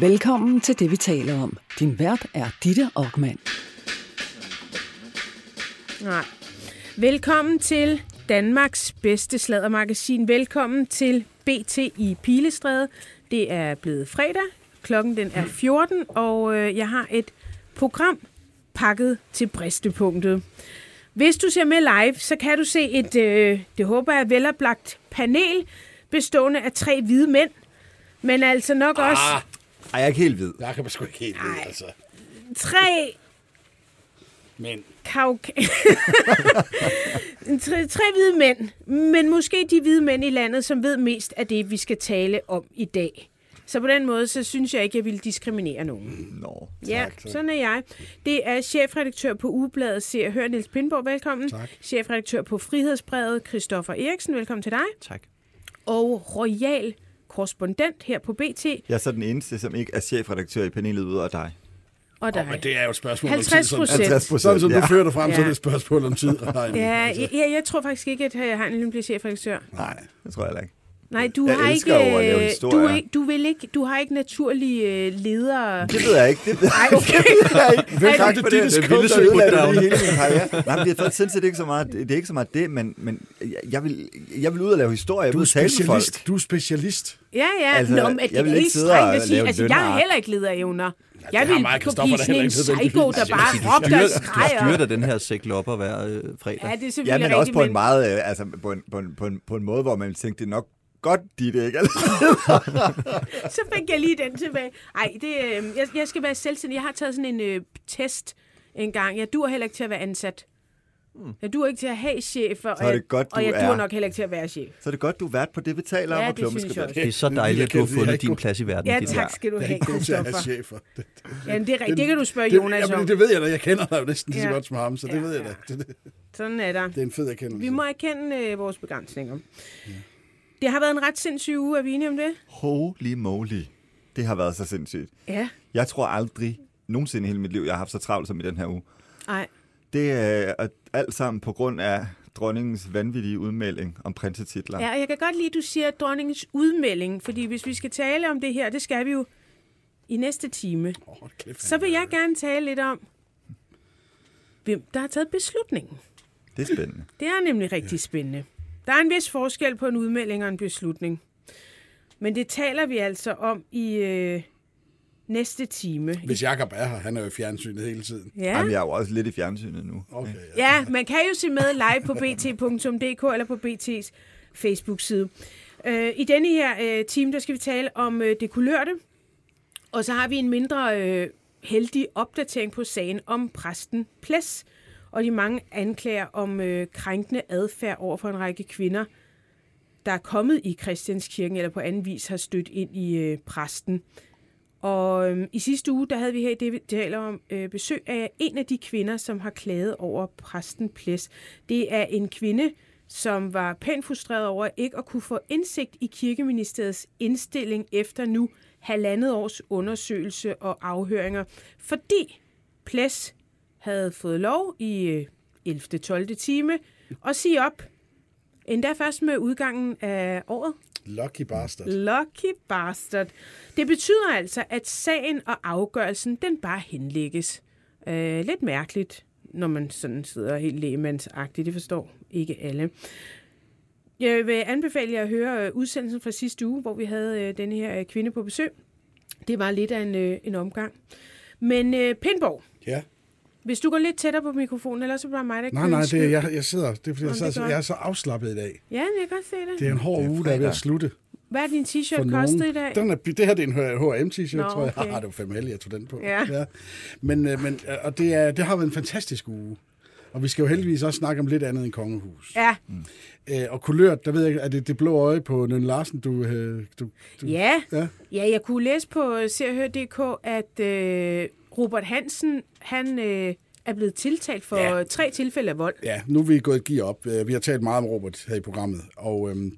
Velkommen til det, vi taler om. Din vært er Ditte Aukmann. Nej. Velkommen til Danmarks bedste sladdermagasin. Velkommen til BT i Pilestræde. Det er blevet fredag. Klokken den er 14, og øh, jeg har et program pakket til bristepunktet. Hvis du ser med live, så kan du se et, øh, det håber jeg, veloplagt panel bestående af tre hvide mænd. Men altså nok også Ej, jeg er ikke helt hvid. Jeg kan sgu ikke helt lide, altså. tre Men Kauka... tre, tre hvide mænd, men måske de hvide mænd i landet, som ved mest af det, vi skal tale om i dag. Så på den måde, så synes jeg ikke, jeg vil diskriminere nogen. Nå, Ja, sådan er jeg. Det er chefredaktør på Ugebladet, Se og Hør, Niels Pindborg, velkommen. Tak. Chefredaktør på Frihedsbrevet, Christoffer Eriksen, velkommen til dig. tak. Og royal korrespondent her på BT, Jeg er så den eneste, som ikke er chefredaktør i panelet ud af dig. og dig. oh, men det er jo et spørgsmål om 50 tid. procent. Sådan, 50 procent, sådan som du ja. fører dig frem, så er Ja. det et spørgsmål om tid. Regner. Ja, Altså, jeg, jeg, tror faktisk ikke, at jeg har en bliver chefredaktør. Nej, det tror jeg heller ikke. Nej, du Jeg har ikke, at lave øh, du, du vil ikke, du har ikke naturlige øh, ledere. Det ved jeg ikke. Det ved Nej, jeg okay. ikke. Ej, Tak det for er det. Det skub, ville der så ødelagde ødelægge det. hele min karriere. Nej, men det er faktisk sindssygt, det er ikke så meget, det er ikke så meget det, men, men jeg vil, jeg vil ud og lave historier, jeg Du vil er folk. specialist. Du er specialist. Ja, ja. Altså, Altså, Nå, men det jeg er vil ikke sidde og lave Altså, jeg har heller ikke lederevner. Jeg har vil kunne blive sådan en ikke psycho, der bare råbte og skrejer. styrer da den her sæk lopper hver øh, fredag. Ja, det er Ja, selvfølgelig men også rigtigt, på en meget, altså på en, på en, på en, på en måde, hvor man tænkte, det er nok godt, dit ikke? Altså, så fik jeg lige den tilbage. Ej, det, øh, jeg, jeg skal være selvstændig. Jeg har taget sådan en øh, test en gang. Jeg dur heller ikke til at være ansat. Jeg dur ikke til at have chefer, og, Hmm. er det jeg, godt, og du jeg er- nok heller ikke til at være chef. så er det godt, du er vært på det, vi taler Ja, om, og det synes jeg også. Det er så dejligt, at du har fundet ikke din plads i verden. Ja, tak skal du er have, ikke Christoffer. chefer. Det, Ja, det er rigtigt. Det kan du spørge det, Jonas jamen, om. det ved jeg da. Jeg kender dig jo næsten lige så Ja. godt som ham, så det Ja, ved jeg ja. da. Det, det, Sådan er der. det er en fed erkendelse. Vi må erkende øh, vores begrænsninger. Det har været en ret sindssyg uge, er vi enige om det? Holy moly. Det har været så sindssygt. Ja. Jeg tror aldrig nogensinde i hele mit liv, jeg har haft så travlt som i den her uge. Nej. Det er øh, alt sammen på grund af dronningens vanvittige udmelding om prinsetitler. Ja, og jeg kan godt lide, at du siger dronningens udmelding, fordi hvis vi skal tale om det her, det skal vi jo i næste time, Oh, så vil jeg gerne tale lidt om, hvem der har taget beslutningen. Det er spændende. Det er nemlig rigtig spændende. Der er en vis forskel på en udmelding og en beslutning. Men det taler vi altså om i øh, næste time. Hvis Jacob er her, han er jo i fjernsynet hele tiden. Ja. Jamen, jeg er jo også lidt i fjernsynet nu. Okay, ja. Ja, man kan jo se med live på bt.dk eller på BT's Facebook-side. Øh, I denne her øh, time, der skal vi tale om øh, det kulørte, og så har vi en mindre øh, heldig opdatering på sagen om præsten Ples og de mange anklager om øh, krænkende adfærd over for en række kvinder, der er kommet i Christianskirken eller på anden vis har stødt ind i øh, præsten. Og øhm, i sidste uge, der havde vi her i det, vi taler om, øh, besøg af en af de kvinder, som har klaget over præsten Ples. Det er en kvinde, som var pænt frustreret over ikke at kunne få indsigt i kirkeministeriets indstilling efter nu halvandet års undersøgelse og afhøringer, fordi Ples havde fået lov i øh, 11. 12. time at sige op. Endda først med udgangen af året. Lucky bastard. Lucky bastard. Det betyder altså, at sagen og afgørelsen, den bare henlægges. Øh, lidt mærkeligt, når man sådan sidder helt lægemandsagtigt. Det forstår ikke alle. Jeg vil anbefale jer at høre øh, udsendelsen fra sidste uge, hvor vi havde øh, denne her øh, kvinde på besøg. Det var lidt af en, øh, en omgang. Men øh, Pindborg, Ja. Hvis du går lidt tættere på mikrofonen, ellers så er det bare mig, der Nej, kører nej, det er, jeg, jeg sidder, det er fordi, Nå, jeg, det er godt. jeg er så afslappet i dag. Ja, jeg kan godt se det. Det er en hård Det er uge, der er ved at slutte. Hvad er din t-shirt kostet i dag? Den er, det her det er en H&M-t-shirt, Nå, tror jeg. okay. Ah, det var fem heldig, jeg tog den på. Ja. Men, øh, men, øh, og det, er, det har været en fantastisk uge. Og vi skal jo heldigvis også snakke om lidt andet end kongehus. Ja, Øh, og kulørt, der ved jeg er det det blå øje på Nøn Larsen, du... Øh, du, du Ja. ja. ja, jeg kunne læse på serhør.dk, at øh, Robert Hansen, han øh, er blevet tiltalt for Ja. tre tilfælde af vold. Ja, nu er vi gået et gear op. Øh, Vi har talt meget om Robert her i programmet, og øhm,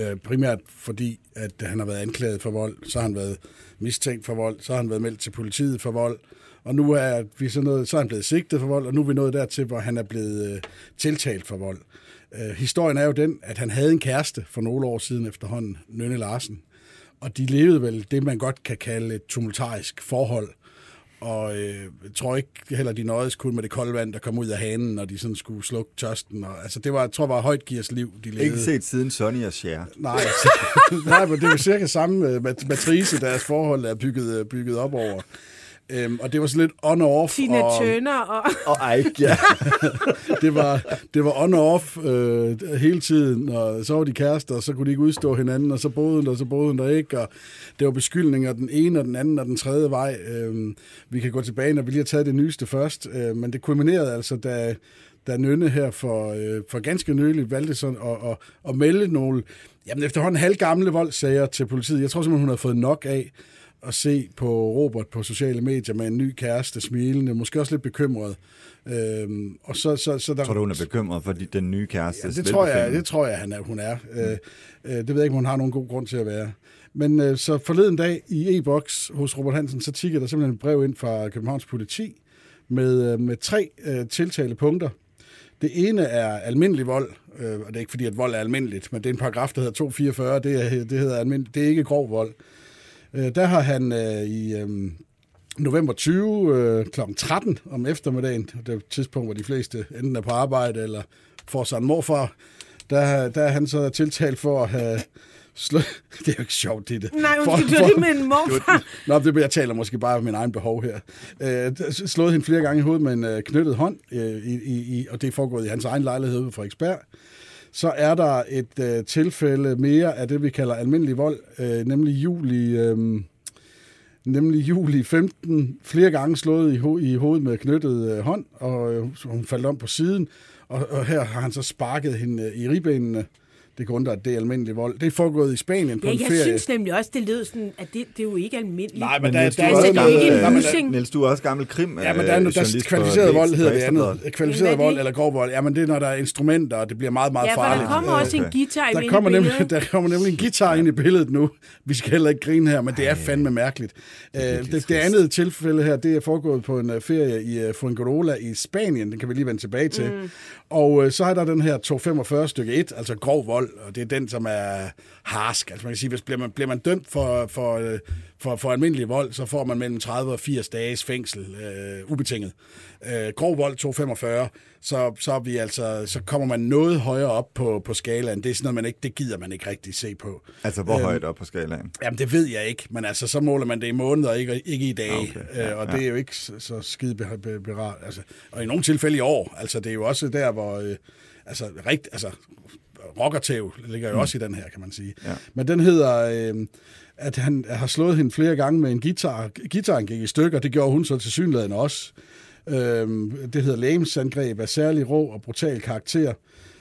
øh, primært fordi, at han har været anklaget for vold, så har han været mistænkt for vold, så har han været meldt til politiet for vold, og nu er, vi så, nået, så er han blevet sigtet for vold, og nu er vi nået dertil, hvor han er blevet øh, tiltalt for vold. Øh, historien er jo den, at han havde en kæreste for nogle år siden efterhånden, Nynne Larsen, og de levede vel det, man godt kan kalde et tumultarisk forhold. Og øh, jeg tror ikke heller, de nøjes kun med det kolde vand, der kom ud af hanen, når de sådan skulle slukke tørsten. Og, altså, det var, jeg tror, var højt gears liv, de levede. Ikke set siden Sonny og Cher. Nej, nej, men det var cirka samme øh, mat- matrice, deres forhold er bygget, øh, bygget op over. Øhm, og det var sådan lidt on-off. Tina og, Turner og... Og Ike, ja. det var, det var on-off øh, hele tiden, og så var de kærester, og så kunne de ikke udstå hinanden, og så boede hun der, og så boede hun der ikke, og det var beskyldninger den ene og den anden og den tredje vej. Øh, vi kan gå tilbage, når vi lige har taget det nyeste først, øh, men det kulminerede altså, da, da Nynne her for, øh, for ganske nylig valgte sådan at, at, at melde nogle, jamen efterhånden halvgamle voldssager til politiet. Jeg tror simpelthen, hun har fået nok af at se på Robert på sociale medier med en ny kæreste, smilende, måske også lidt bekymret. Øhm, og så, så, så der, Tror du, hun er bekymret for de- den nye kæreste? Ja, det tror jeg, det tror jeg, han er, hun er. Mm. Øh, det ved jeg ikke, om hun har nogen god grund til at være. Men øh, så forleden dag i e-boks hos Robert Hansen, så tikker der simpelthen et brev ind fra Københavns politi med, øh, med tre øh, tiltalepunkter. Det ene er almindelig vold, øh, og det er ikke fordi, at vold er almindeligt, men det er en paragraf, der hedder 244, det, er, det, hedder almindeligt, det er ikke grov vold. Øh, der har han øh, i øh, november 20 øh, kl. 13 om eftermiddagen, det er et tidspunkt, hvor de fleste enten er på arbejde eller får sig en morfar, der, der er han så tiltalt for at have slået... Det er jo ikke sjovt, det er det. Nej, For- det for- det med en morfar. Nå, det, jeg taler måske bare om min egen behov her. Øh, slået hende flere gange i hovedet med en øh, knyttet hånd, øh, i, i, og det er foregået i hans egen lejlighed på Frederiksberg. Så er der et øh, tilfælde mere af det, vi kalder almindelig vold, øh, nemlig juli, øh, nemlig juli 15, flere gange slået i, ho- i hovedet med knyttet øh, hånd, og øh, hun faldt om på siden, og, og her har han så sparket hende øh, i ribbenene. Det kan undre, at det er almindelig vold. Det er foregået i Spanien på Ja, en jeg ferie. synes nemlig også, det lød sådan, at det, det er jo ikke almindeligt. Nej, men Men der, Niels, der, du er altså, det er ikke en øh, Niels, du er også gammel krim Ja, men der er, øh, der er kvalificeret vold, hedder det andet. Kvalificeret Men er vold eller grov vold. Jamen, det er, når der er instrumenter, og det bliver meget, meget Ja, for farligt. der kommer også en guitar Der kommer, i nemlig, billedet. der kommer nemlig en guitar ind i billedet nu. Vi skal heller ikke grine her, men det er fandme mærkeligt. Øh, Det, det, det andet tilfælde her, det er foregået på en øh, ferie i øh, Fuengirola i Spanien. Den kan vi lige vende tilbage til. Og øh, så er der den her 245 stykke 1, altså grov vold, og det er den, som er harsk. Altså man kan sige, hvis bliver man, bliver man dømt for, for, øh, for, for almindelig vold, så får man mellem 30 og 80 dages fængsel, øh, ubetinget. Øh, grov vold 245, så, så, er vi altså, så kommer man noget højere op på, på skalaen. Det er sådan noget, man ikke, det gider man ikke rigtig se på. Altså, hvor højt op på skalaen? Jamen, det ved jeg ikke, men altså, så måler man det i måneder, ikke, ikke i dage, Okay, okay, ja, ja, og ja. det er jo ikke så, så skide be, be, berat. Altså, og i nogle tilfælde i år, altså, det er jo også der, hvor, øh, altså, rigt, altså, rockertæv ligger jo mm. også i den her, kan man sige. Ja. Men den hedder, øh, at han har slået hende flere gange med en guitar. Gitaren gik i stykker, det gjorde hun så til synligheden også. Øh, det hedder lægemsangreb af særlig rå og brutal karakter,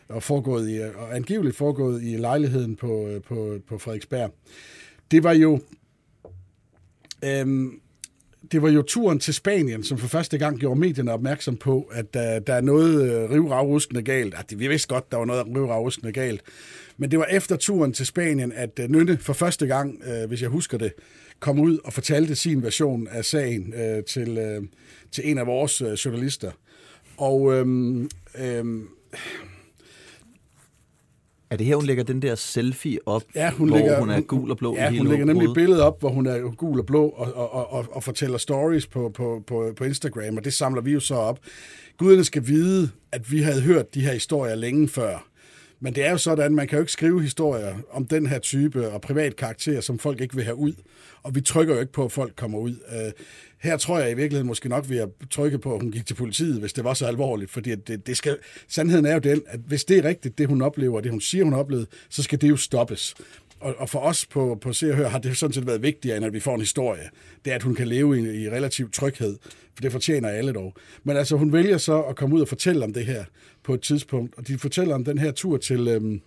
og, foregået i, og angiveligt foregået i lejligheden på, øh, på, på Frederiksberg. Det var jo øhm, det var jo turen til Spanien, som for første gang gjorde medierne opmærksom på, at der, der er noget øh, rivravruskende galt. At vi vidste godt, der var noget rivravruskende galt. Men det var efter turen til Spanien, at øh, Nynne for første gang, øh, hvis jeg husker det, kom ud og fortalte sin version af sagen øh, til, øh, til en af vores øh, journalister. Og øhm, øhm, Er det her, hun lægger den der selfie op, Ja, hun hvor lægger, hun er gul og blå Ja, hele hun lægger nemlig et billede op, hvor hun er gul og blå og, og, og, og, og fortæller stories på, på, på, på Instagram, og det samler vi jo så op. Guderne skal vide, at vi havde hørt de her historier længe før. Men det er jo sådan, man kan jo ikke skrive historier om den her type og privat karakter, som folk ikke vil have ud. Og vi trykker jo ikke på, at folk kommer ud. Øh, Her tror jeg i virkeligheden måske nok vi har trykket på, at hun gik til politiet, hvis det var så alvorligt. Fordi at det, det skal, sandheden er jo den, at hvis det er rigtigt, det hun oplever, det hun siger, hun oplevede, så skal det jo stoppes. Og, og for os på, på Se og Hør har det sådan set været vigtigere, end at vi får en historie. Det er, at hun kan leve i, i relativ tryghed, for det fortjener alle dog. Men altså, hun vælger så at komme ud og fortælle om det her på et tidspunkt, og de fortæller om den her tur til, øhm,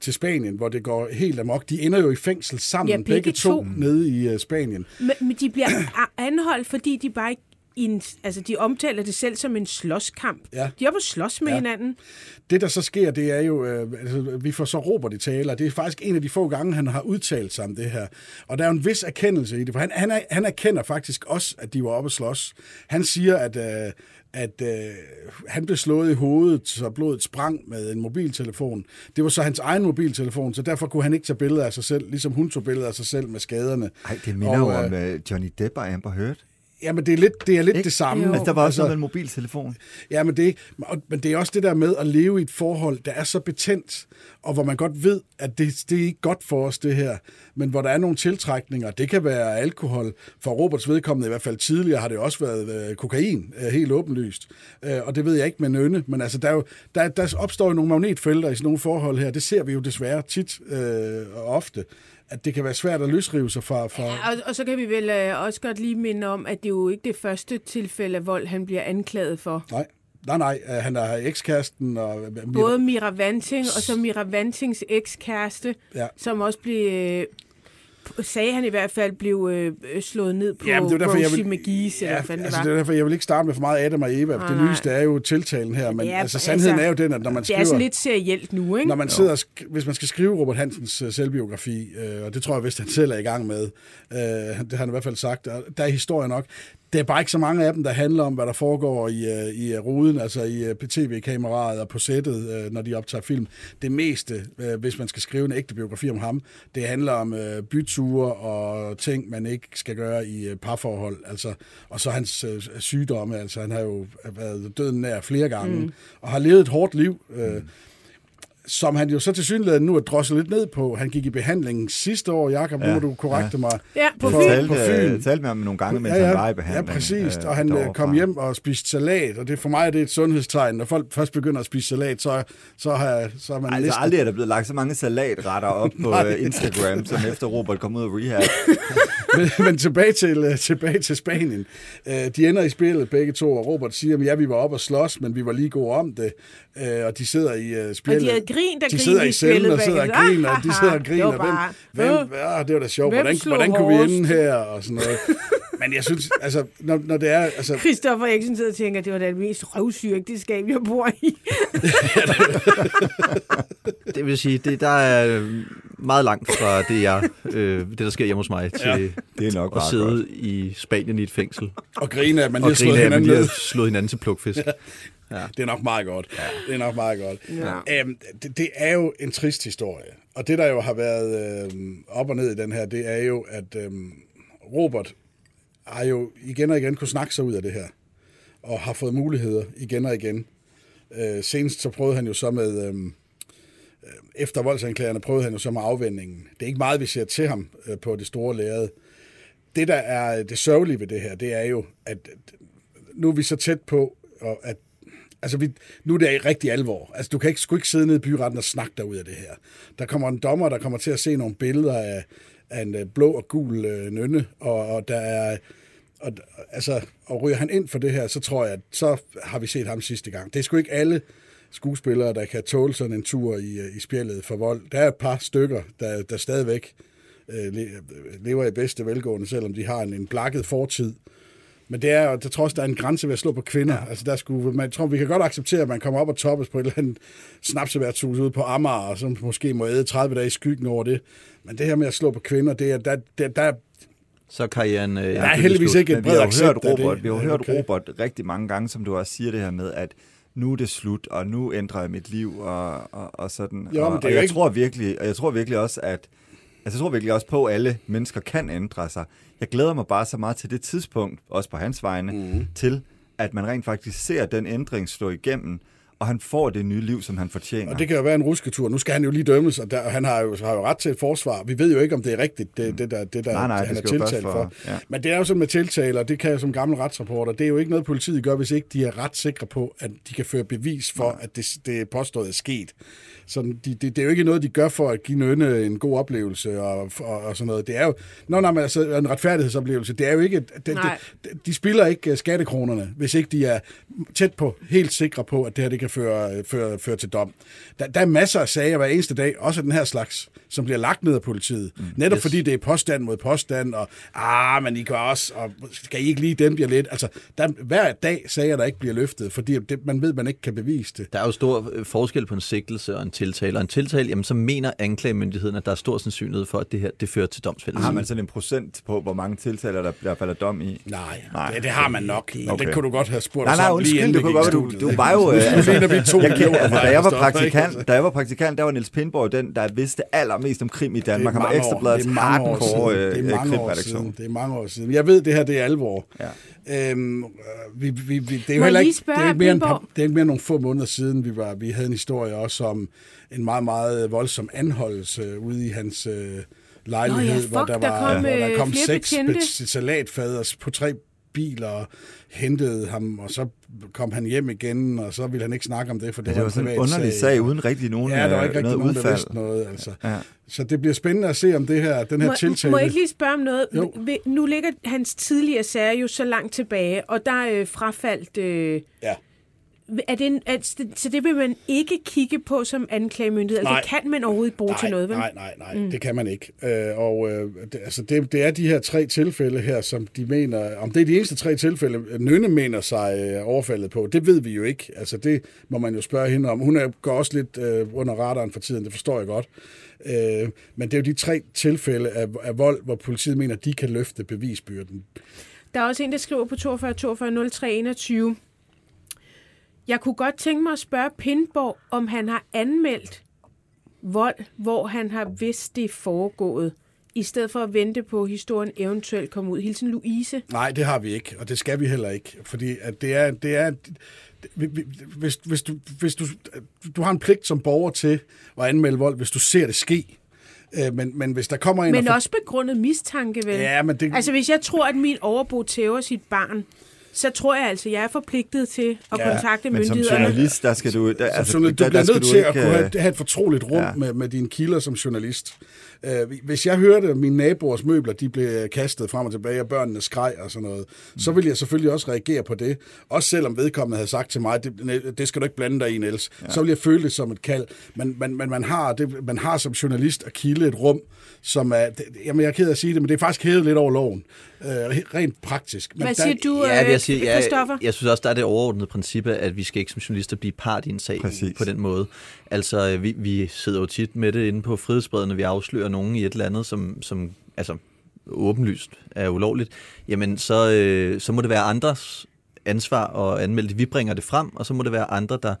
til Spanien, hvor det går helt amok. De ender jo i fængsel sammen, Ja, begge begge, to, to. nede i uh, Spanien. Men, men de bliver anholdt, fordi de bare ikke en, altså, de omtaler det selv som en slåskamp. Ja. De er at slås med Ja. hinanden. Det, der så sker, det er jo, øh, altså, vi får så Robert i tale, og det er faktisk en af de få gange, han har udtalt sig om det her. Og der er jo en vis erkendelse i det, for han, han, er, han erkender faktisk også, at de var oppe at slås. Han siger, at, øh, at øh, han blev slået i hovedet, så blodet sprang med en mobiltelefon. Det var så hans egen mobiltelefon, så derfor kunne han ikke tage billeder af sig selv, ligesom hun tog billeder af sig selv med skaderne. Ej, det minder jo Og, om uh, Johnny Depp og Amber Heard. Jamen, det er lidt det, er lidt Ikke? det samme. Jo. Altså, der var også noget med en mobiltelefon. Ja, men det, men det er også det der med at leve i et forhold, der er så betændt, og hvor man godt ved, at det, det er ikke godt for os, det her. Men hvor der er nogle tiltrækninger. Det kan være alkohol. For Roberts vedkommende, i hvert fald tidligere, har det også været øh, kokain, øh, helt åbenlyst. Øh, og det ved jeg ikke med nønne, men altså, der, er jo, der, der opstår jo nogle magnetfelter i sådan nogle forhold her. Det ser vi jo desværre tit øh, og ofte, at det kan være svært at løsrive sig fra... fra Ja, og, og så kan vi vel øh, også godt lige minde om, at det er jo ikke det første tilfælde af vold, han bliver anklaget for. Nej, nej, nej. øh, Han er ekskæresten og... Både Mira Vanting og så Mira Vantings ekskæreste, Ja. som også blev, øh, sagde han i hvert fald, blev øh, slået ned på Jamen, det er derfor, jeg Rosie vil, McGee's, eller ja, hvad fanden altså, det det var. er derfor, jeg vil ikke starte med for meget Adam og Eva. Nej, det nyeste er jo tiltalen her, men det er- altså, sandheden altså, er jo den, at når man Det skriver... er sådan lidt serielt nu, ikke? Når man sidder, sk- hvis man skal skrive Robert Hansens øh, selvbiografi, øh, og det tror jeg vist, han selv er i gang med, øh, det har han i hvert fald sagt, der er historie nok. Det er bare ikke så mange af dem, der handler om, hvad der foregår i, øh, i øh, ruden, altså i øh, tv-kameraet og på sættet, når de optager film. Det meste, hvis man skal skrive en ægte biografi om ham, det handler om byture og ting, man ikke skal gøre i parforhold. Altså, og så hans sygdomme, altså han har jo været døden nær flere gange, mm. og har levet et hårdt liv. Øh, som han jo så til synligheden nu er drosset lidt ned på. Han gik i behandling sidste år, Jakob, ja, nu Ja, må du korrekte mig. Ja, på Fyn. talte, på Fyn. øh, talte med ham nogle gange, mens ja, ja, han var i behandling. Ja, præcis. øh, Og han øh, derovre kom hjem og spiste salat, og det for mig er det et sundhedstegn. Når folk først begynder at spise salat, så, så, har, så er man Altså, næsten... aldrig er der blevet lagt så mange salatretter op på øh, Instagram, som efter Robert kom ud af rehab. men, men tilbage til, øh, tilbage til Spanien. Øh, de ender i spillet begge to, og Robert siger, at ja, vi var oppe og slås, men vi var lige gode om det. Øh, og de sidder i øh, Og spillet. De havde grint og de sidder i cellen og sidder og griner, de sidder og Ah, det griner. Hvem, hvem, ja, det var da sjovt. Hvordan, hvordan kunne vi ende her? Og sådan noget. Men jeg synes, altså, når, når det er... Altså, Christoffer Eriksen sidder og tænker, at det var da det mest røvsyge ægteskab, jeg bor i. Det vil sige, det, der er øh, meget langt fra det, jeg, øh, det der sker hjemme hos mig, til ja, Det er nok at bare sidde godt. i Spanien i et fængsel og grine, at man lige og har slået hinanden lige ned. slået hinanden til plukfisk. Det er nok meget godt. Ja. Det er nok meget godt. Ja. Øhm, det, det er jo en trist historie. Og det, der jo har været øhm, op og ned i den her, det er jo, at øhm, Robert har jo igen og igen kunne snakke sig ud af det her. Og har fået muligheder igen og igen. Øh, senest så prøvede han jo så med... Øhm, øh, efter voldsanklagerne prøvede han jo så med afvendingen. Det er ikke meget, vi ser til ham øh, på det store lærred. Det, der er det sørgelige ved det her, det er jo, at nu er vi så tæt på, og at Altså, vi, nu er det i rigtig alvor. Altså, du kan ikke, sgu ikke sidde nede i byretten og snakke dig ud af det her. Der kommer en dommer, der kommer til at se nogle billeder af, af en øh, blå og gul øh, nønne, og, og der er... Og, altså, og ryger han ind for det her, så tror jeg, at så har vi set ham sidste gang. Det er sgu ikke alle skuespillere, der kan tåle sådan en tur i, øh, i spjældet for vold. Der er et par stykker, der, der stadigvæk øh, lever i bedste velgående, selvom de har en, en blakket fortid. Men det er, der tror også, der er en grænse ved at slå på kvinder. Ja. Altså, der skulle, man, jeg tror, vi kan godt acceptere, at man kommer op og toppes på et eller andet snapseværtshus ude på Amager, og så måske må æde 30 dage i skyggen over det. Men det her med at slå på kvinder, det er, der, der, der, Så er karrieren... Øh, der er heldigvis ikke et Men vi har jo hørt Robert, det. vi har jo hørt okay. Robert rigtig mange gange, som du også siger det her med, at nu er det slut, og nu ændrer jeg mit liv, og, og, og sådan. Jo, og, og jo jeg ikke- tror virkelig, og jeg tror virkelig også, at Altså, jeg tror virkelig også på, at alle mennesker kan ændre sig. Jeg glæder mig bare så meget til det tidspunkt, også på hans vegne, mm. til at man rent faktisk ser den ændring slå igennem, og han får det nye liv, som han fortjener. Og det kan jo være en rusketur. Nu skal han jo lige dømmes, og, der, og han har jo, har jo ret til et forsvar. Vi ved jo ikke, om det er rigtigt, det, det der, det der Nej, nej, det han er jo først tiltalt for- for. ja. Men det er jo sådan med tiltaler, det kan jeg som gammel retsrapporter, det er jo ikke noget, politiet gør, hvis ikke de er ret sikre på, at de kan føre bevis for, at det, det påstået er sket. Sådan, de, det, det er jo ikke noget, de gør for at give Nønne en god oplevelse og, og, og sådan noget. Det er jo, nå, nej, men altså, en retfærdighedsoplevelse, det er jo ikke, det, det, de, de spiller ikke øh, skattekronerne, hvis ikke de er tæt på, helt sikre på, at det her det kan føre, føre, føre til dom. Der, der er masser af sager hver eneste dag, også af den her slags, som bliver lagt ned af politiet. Mm, netop yes. fordi det er påstand mod påstand, og ah, men I kan også, og skal I ikke lige dem bliver lidt. Altså, der er hver dag sager, der ikke bliver løftet, fordi det, man ved, man ikke kan bevise det. Der er jo stor øh, forskel på en sigtelse og en tiltale. Og en tiltale, jamen så mener anklagemyndigheden, at der er stor sandsynlighed for, at det her det fører til domsfældelse. Har man sådan en procent på, hvor mange tiltaler, der, der falder dom i? Nej, Nej. Det, det har man nok. Okay. Okay. Det kunne du godt have spurgt Nej, os nej, om lige undskyld, inden det vi kunne godt være, du, du var jo... Nu altså, to jeg, millioner, altså, da, jeg var praktikant, da jeg var praktikant, der var Niels Pindborg den, der vidste allermest om krim i Danmark. Han var ekstrabladets det er mange år hardcore øh, Det er mange år krimredaktion. siden. Det er mange år siden. Jeg ved, det her det er alvor. Ja. Øhm, øh, vi, vi, vi, det er jo heller ikke, det er ikke mere end, det er ikke mere end nogle få måneder siden, vi, var, vi havde en historie også om en meget, meget voldsom anholdelse ude i hans øh, lejlighed, Nå ja, fuck, hvor der, der var, kom, hvor der øh, kom seks betjente. bet- salatfader på tre biler og hentede ham, og så kom han hjem igen, og så ville han ikke snakke om det, for det, Ja, det var en sådan en underlig sag, uden rigtig nogen, Ja, der var øh, ikke rigtig noget nogen, der udfald. vidste noget. Altså. Ja. Så det bliver spændende at se, om det her, den her Må, tiltale... må jeg ikke lige spørge om noget? Jo. Nu ligger hans tidligere sager jo så langt tilbage, og der er øh, frafaldt... Øh, Ja. Er det en, er, så det vil man ikke kigge på som anklagemyndighed? Altså, Nej. kan man overhovedet ikke bruge nej, til noget, vel? Nej, nej, nej, mm. det kan man ikke. Øh, og øh, det, altså det, det er de her tre tilfælde her, som de mener, om det er de eneste tre tilfælde, Nynne mener sig øh, overfaldet på, det ved vi jo ikke. Altså det må man jo spørge hende om. Hun er, går også lidt øh, under radaren for tiden, det forstår jeg godt. Øh, men det er jo de tre tilfælde af, af vold, hvor politiet mener, de kan løfte bevisbyrden. Der er også en, der skriver på 42 42 03 21. Jeg kunne godt tænke mig at spørge Pindborg, om han har anmeldt vold, hvor han har vidst, det er foregået, i stedet for at vente på, at historien eventuelt kommer ud. Hilsen Louise. Nej, det har vi ikke, og det skal vi heller ikke, fordi at det er, det er vi- vi- hvis, hvis, du, hvis du, du har en pligt som borger til at anmelde vold, hvis du ser det ske, Øh, men, men hvis der kommer en... Men for- også begrundet mistanke, vel? Ja, men det... Altså, hvis jeg tror, at min overbo tæver sit barn, så tror jeg altså, jeg er forpligtet til at Ja, kontakte Men som myndighederne. journalist, der skal du... Der, Altså, altså, du, du der, bliver der skal nødt du til at ikke, kunne have, øh, have et fortroligt rum ja. ja. med, med dine kilder som journalist. Øh, hvis jeg hørte, at mine naboers møbler de blev kastet frem og tilbage, og børnene skreg og sådan noget, mm. så ville jeg selvfølgelig også reagere på det. Også selvom vedkommende havde sagt til mig, det, det skal du ikke blande dig i, Niels. Ja. Så ville jeg føle det som et kald. Men, men, men man, har det, man har som journalist og kilde et rum, som er... Det, jamen, jeg er ked af at sige det, men det er faktisk hævet lidt over loven. Øh, rent praktisk. Men Hvad der- siger du, Ja, øh, jeg, sige, ja, Christoffer? jeg synes også, der er det overordnede princip, at vi skal ikke som journalister blive part i en sag Præcis. på den måde. Altså, øh, vi, vi sidder jo tit med det inde på frihedsbredet, når vi afslører nogen i et eller andet, som, som altså, åbenlyst er ulovligt. Jamen, så, øh, så må det være andres ansvar at anmelde det. Vi bringer det frem, og så må det være andre, der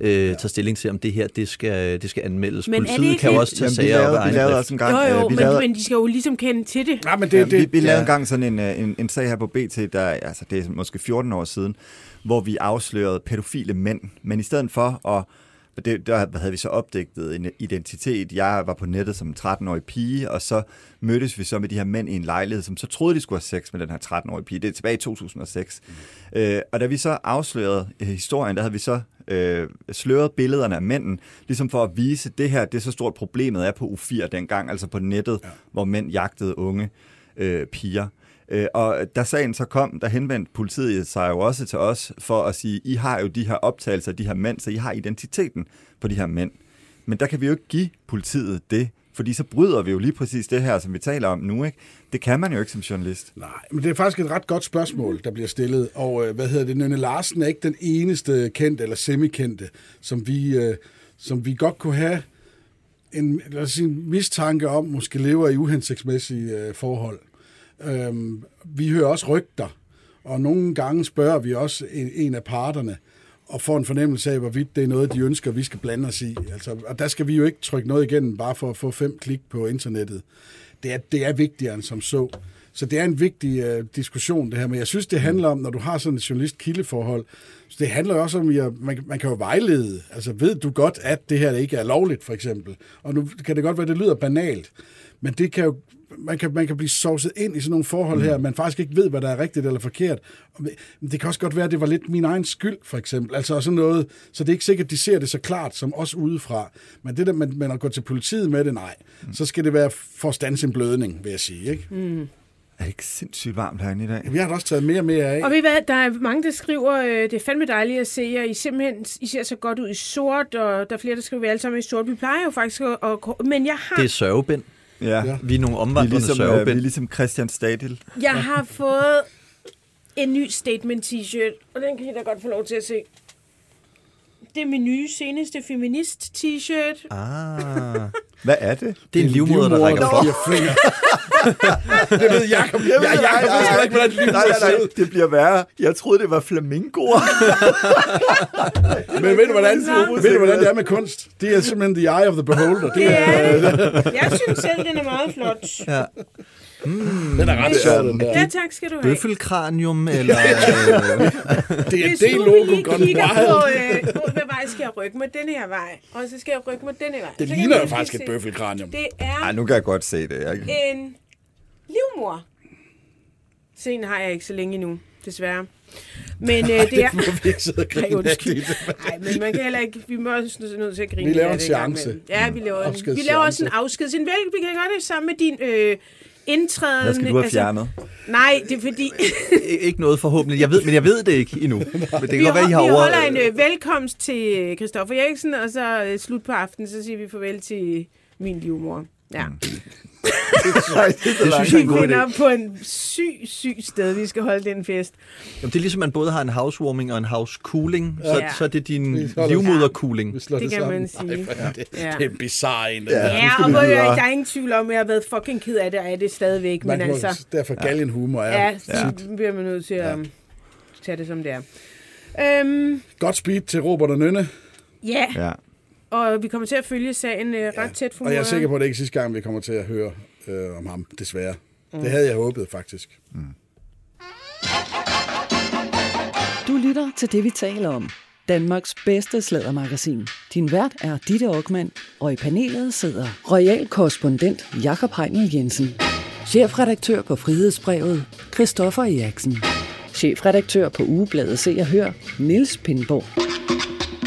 øh, tager stilling til, om det her det skal, det skal anmeldes. Men det Politiet ikke kan jo også tage Jamen, sager op lavede, vi egen lavede også en gang... Jo, jo, øh, vi men, lavede, men de skal jo ligesom kende til det. Nej, men det, Ja, det, vi, vi lavede ja. engang sådan en, øh, en, en sag her på BT, der, altså det er måske 14 år siden, hvor vi afslørede pædofile mænd. Men i stedet for at det, der havde vi så opdægtet en identitet. Jeg var på nettet som en 13-årig pige, og så mødtes vi så med de her mænd i en lejlighed, som så troede, de skulle have sex med den her 13-årige pige. Det er tilbage i 2006. Mm. Øh, og da vi så afslørede øh, historien, der havde vi så øh, sløret billederne af mænden, ligesom for at vise, det her det er så stort problemet er på U4 dengang, altså på nettet, ja. hvor mænd jagtede unge øh, piger. Øh, og da sagen så kom, der henvendte politiet sig jo også til os for at sige, I har jo de her optagelser af de her mænd, så I har identiteten på de her mænd. Men der kan vi jo ikke give politiet det, fordi så bryder vi jo lige præcis det her, som vi taler om nu. Ikke? Det kan man jo ikke som journalist. Nej, men det er faktisk et ret godt spørgsmål, der bliver stillet. Og øh, hvad hedder det? Nynne Larsen er ikke den eneste kendte eller semikendte, som vi, øh, som vi godt kunne have en, lad os sige, en mistanke om, måske lever i uhensigtsmæssige øh, forhold. Øhm, vi hører også rygter, og nogle gange spørger vi også en, en af parterne, og får en fornemmelse af, hvorvidt det er noget, de ønsker, vi skal blande os i. Altså, og der skal vi jo ikke trykke noget igennem, bare for at få fem klik på internettet. Det er, det er vigtigere end som så. Så det er en vigtig øh, diskussion, det her. Men jeg synes, det handler om, når du har sådan et journalist-kildeforhold, så det handler også om, at man, man kan jo vejlede. Altså, ved du godt, at det her ikke er lovligt, for eksempel? Og nu kan det godt være, at det lyder banalt, men det kan jo man kan, man kan blive sovset ind i sådan nogle forhold her, man faktisk ikke ved, hvad der er rigtigt eller forkert. Men det kan også godt være, at det var lidt min egen skyld, for eksempel. Altså sådan noget, så det er ikke sikkert, at de ser det så klart som os udefra. Men det der, man, man at gå til politiet med det, nej. Mm. Så skal det være for en blødning, vil jeg sige. Ikke? Mm. Er det ikke sindssygt varmt herinde i dag? Vi har da også taget mere og mere af. Og ved I hvad, der er mange, der skriver, øh, det er fandme dejligt at se jer. I simpelthen I ser så godt ud i sort, og der er flere, der skriver, vi alle sammen i sort. Vi plejer jo faktisk at... at men jeg har... Det er sørgebind. Ja. Ja. Vi er nogle Vi er omvandrende ligesom, øh, vi er sørgebind. ligesom Christian Stadil. Jeg har fået en ny statement t-shirt, og den kan I da godt få lov til at se. Det er min nye seneste feminist t-shirt. Ah, Hvad er det? det er en livmoder, der rækker for. fingre. det ved Jacob. Jeg, jeg, Jacob ved sgu ikke, hvordan nej, livet nej, nej, ud. det bliver værre. Jeg troede, det var flamingoer. Men ved du, hvordan, ved du, hvordan det er med kunst? Det er simpelthen the eye of the beholder. Det Det er, er, jeg synes selv, den er meget flot. Ja. Den er ret sjov, den der. Ja, tak skal du have. Bøffelkranium, eller... øh, Det er det nu logo gone kigger wild. på, øh, på, hvad vej skal jeg rykke med denne her vej, og så skal jeg rykke med denne vej. Det Så ligner jo faktisk et se- bøffelkranium. Det er Ej, nu kan jeg godt se det. Jeg... en livmor. Sen har jeg ikke så længe endnu, desværre. Men øh, det er... Nu må vi ikke sidde og Nej, det. Men man kan heller ikke... Vi må også nødt til at grine. Vi laver en det seance. Ja, vi laver, en, vi laver også en vel, vi kan gøre det sammen med din øh, indtræden. Hvad skal du have fjernet? nej, det er fordi... ikke noget forhåbentlig. Jeg ved, men jeg ved det ikke endnu. Men det kan vi, godt være, I har vi over... holder en øh, velkomst til øh, Christoffer Eriksen, og så øh, slut på aftenen, så siger vi farvel til min livmor. Ja. Nej, det er så Det langt. synes jeg er en god idé. på en syg, syg sted, vi skal holde den fest. Jamen, det er ligesom, man både har en housewarming og en house cooling. Så, Ja. så er det din livmodercooling. Vi slår Det det, kan sammen. man sige. Ej, er det, Ja. det er en bizarre en. Ja. Ja. Ja, og hvor, videre. der er ingen tvivl om, at jeg har været fucking ked af det, og er det stadigvæk. Man Men må, altså, derfor galgenhumor er ja, så bliver man nødt til at um, tage det, som det er. Øhm, godt speed til Robert og Nynne. ja, Ja. Og vi kommer til at følge sagen øh, ret tæt for Og jeg er sikker på, at det ikke er sidste gang, vi kommer til at høre øh, om ham, desværre. Mm. Det havde jeg håbet, faktisk. Du lytter til det, vi taler om. Danmarks bedste slædermagasin. Din vært er Ditte Aukmann, og i panelet sidder royal korrespondent Jakob Heinel Jensen. Chefredaktør på Frihedsbrevet, Christoffer Eriksen. Chefredaktør på Ugebladet Se og Hør, Niels Pindborg.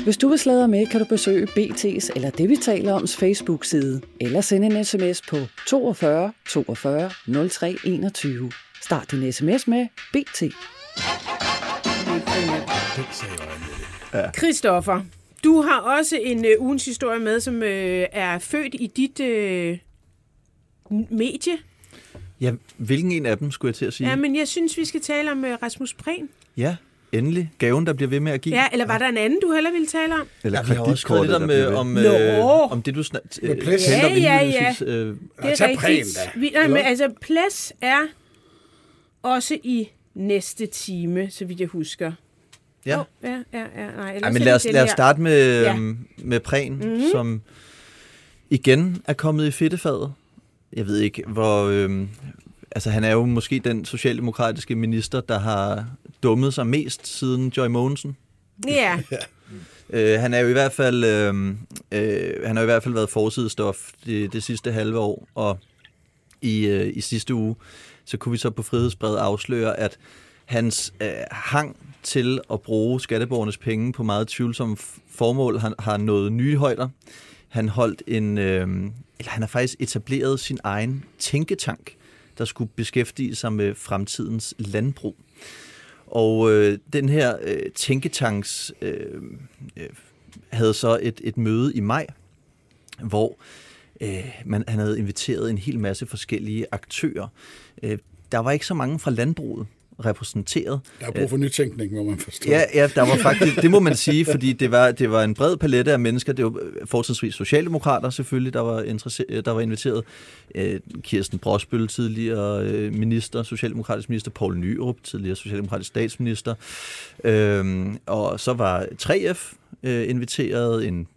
Hvis du vil sladre med, kan du besøge BT's eller det, vi taler oms Facebook-side, eller sende en sms på 42 42 03 21. Start din sms med BT. Christoffer, du har også en øh, ugens historie med, som øh, er født i dit øh, medie. Ja, hvilken en af dem skulle jeg til at sige? Ja, men jeg synes, vi skal tale om øh, Rasmus Prehn. Ja, endelig. Gaven, der bliver ved med at give. Ja, eller var der en anden, du heller ville tale om? Eller Ja, vi har også skrevet lidt om, øh, om, øh, om det, du snak, øh, talte om Ja, ja, indledningsvis, øh, Det er rigtigt. Vi, nej, men altså, Ples er også i næste time, så vidt jeg husker. Ja. Oh, ja, ja, ja. Nej, Ej, men lad os, lad os starte med, Ja. ja. med Prehn, mm-hmm. som igen er kommet i fedtefadet. Jeg ved ikke, hvor... Øhm, altså, han er jo måske den socialdemokratiske minister, der har dummet sig mest siden Joy Mogensen. Ja, Øh, han er jo i hvert fald øh, øh, han har i hvert fald været forsidestof det, det sidste halve år, og i, øh, i sidste uge, så kunne vi så på Frihedsbrevet afsløre, at hans øh, hang til at bruge skatteborgernes penge på meget tvivlsomme formål har, har nået nye højder. Han holdt en, øh, eller han har faktisk etableret sin egen tænketank, der skulle beskæftige sig med fremtidens landbrug. Og øh, den her øh, tænketanks øh, øh, havde så et, et møde i maj, hvor øh, man, han havde inviteret en hel masse forskellige aktører. Øh, der var ikke så mange fra landbruget repræsenteret. Der er brug for nytænkning, må man forstå. Ja, ja, der var faktisk, det må man sige, fordi det var, det var en bred palette af mennesker. Det var øh, fortrinsvis socialdemokrater selvfølgelig, der var, interesse- der var inviteret. Øh, Kirsten Brosbøl, tidligere øh, minister, socialdemokratisk minister. Poul Nyrup, tidligere socialdemokratisk statsminister. Øh, og så var 3F øh, inviteret, en,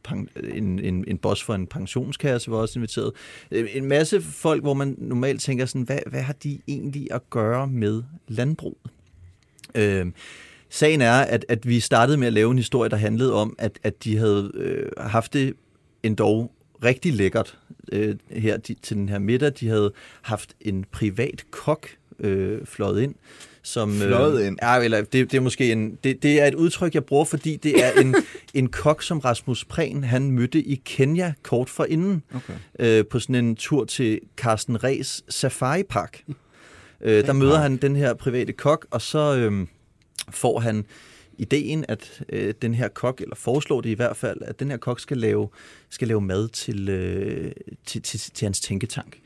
en, en, en boss for en pensionskasse var også inviteret. Øh, en masse folk, hvor man normalt tænker sådan, hvad, hvad har de egentlig at gøre med landbruget? Øh, sagen er, at, at vi startede med at lave en historie, der handlede om, at, at de havde øh, haft det endda rigtig lækkert øh, her de, til den her middag. De havde haft en privat kok øh, fløjet ind, som... Fløjet ind? Ja, eller det, det er måske en... Det, det er et udtryk, jeg bruger, fordi det er en, en kok, som Rasmus Prehn, han mødte i Kenya kort for inden, okay. øh, på sådan en tur til Carsten Ræs Safari Park. Øh, der møder han den her private kok, og så øh, får han ideen, at øh, den her kok, eller foreslår det i hvert fald, at den her kok skal lave, skal lave mad til, øh, til, til, til hans tænketank.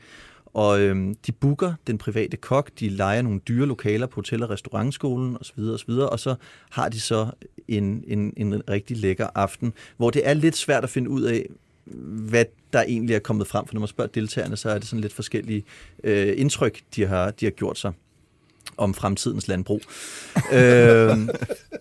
Og øhm, de booker den private kok, de leger nogle dyre lokaler på hotel- og restaurantskolen osv. osv. Og så har de så en, en, en rigtig lækker aften, hvor det er lidt svært at finde ud af, hvad der egentlig er kommet frem. For når man spørger deltagerne, så er det sådan lidt forskellige øh, indtryk, de har, de har gjort sig om fremtidens landbrug. øhm,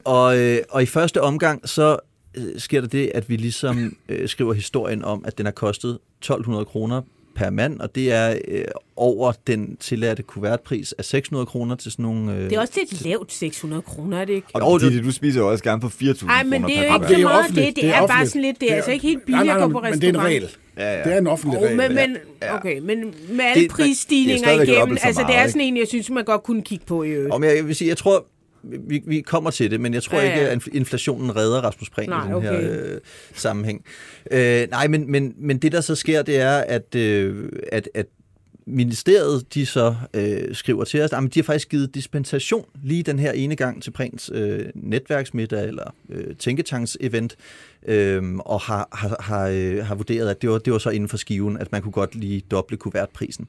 og, øh, og i første omgang, så øh, sker der det, at vi ligesom øh, skriver historien om, at den har kostet 1200 kroner per mand, og det er øh, over den tilladte kuvertpris af 600 kroner til sådan nogle... Øh, Det er også lidt lavt 600 kroner, er det ikke? Og Ditte, du spiser jo også gerne for 4.000 Nej, men kroner det er jo ikke så meget offentligt. det. Det er bare offentligt. sådan lidt- det er altså ikke helt billigt at gå på Men det er en restaurant. regel. Ja, ja. Det er en offentlig Oh, regel. men, men, okay, men med alle Det- det er prisstigninger stadigvæk igennem, altså det meget, er ikke? sådan en, jeg synes, man godt kunne kigge på i øvrigt. Jeg vil sige, jeg tror, vi, vi kommer til det, men jeg tror Ja, ja, ikke, at inflationen redder Rasmus Prehn Nej, i den okay. her øh, sammenhæng. Øh, nej, men, men, men det, der så sker, det er, at, øh, at, at ministeriet, de så øh, skriver til os, at de har faktisk givet dispensation lige den her ene gang til Prins øh, netværksmiddag eller øh, tænketanks-event, øh, og har, har, har, øh, har vurderet, at det var, det var så inden for skiven, at man kunne godt lige doble kuvertprisen.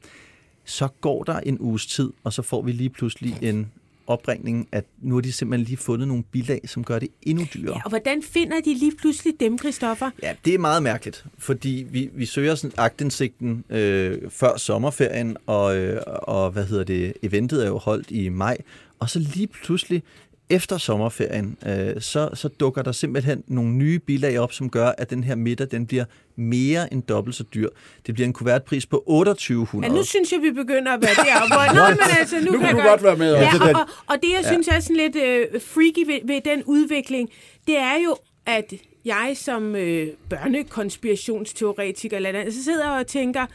Så går der en uges tid, og så får vi lige pludselig en opringning, at nu har de simpelthen lige fundet nogle bilag, som gør det endnu dyrere. Ja, og hvordan finder de lige pludselig dem, Christoffer? Ja, det er meget mærkeligt, fordi vi, vi søger sådan agtindsigten øh, før sommerferien, og, øh, og hvad hedder det, eventet er jo holdt i maj, og så lige pludselig efter sommerferien, øh, så, så dukker der simpelthen nogle nye bilag op, som gør, at den her middag, den bliver mere end dobbelt så dyr. Det bliver en kuvertpris på 2800. Ja, nu synes jeg, vi begynder at være der. Hvor, Nå, men altså, nu, Nu kan du godt være med Ja, og, og, og det, jeg synes er sådan lidt øh, freaky ved, ved den udvikling, det er jo, at jeg som øh, børnekonspirationsteoretiker eller andet, så sidder og tænker,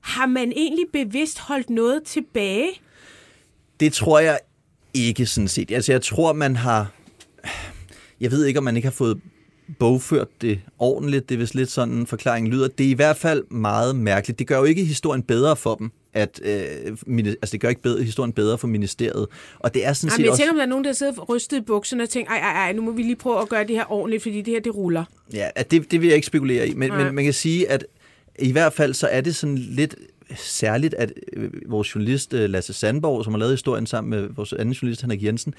har man egentlig bevidst holdt noget tilbage? Det tror jeg ikke sådan set. Altså jeg tror, man har... Jeg ved ikke, om man ikke har fået bogført det ordentligt. Det er vist lidt sådan en forklaring lyder. Det er i hvert fald meget mærkeligt. Det gør jo ikke historien bedre for dem. At, øh, mini- altså det gør ikke bedre, historien bedre for ministeriet. Og det er sådan Jamen, set jeg også... tænker, om der er nogen, der sidder rystet i bukserne og tænker, ej, ej, ej, nu må vi lige prøve at gøre det her ordentligt, fordi det her, det ruller. Ja, at det, det vil jeg ikke spekulere i, men, Nej. men man kan sige, at i hvert fald så er det sådan lidt særligt, at øh, vores journalist øh, Lasse Sandborg, som har lavet historien sammen med vores anden journalist Henrik Jensen,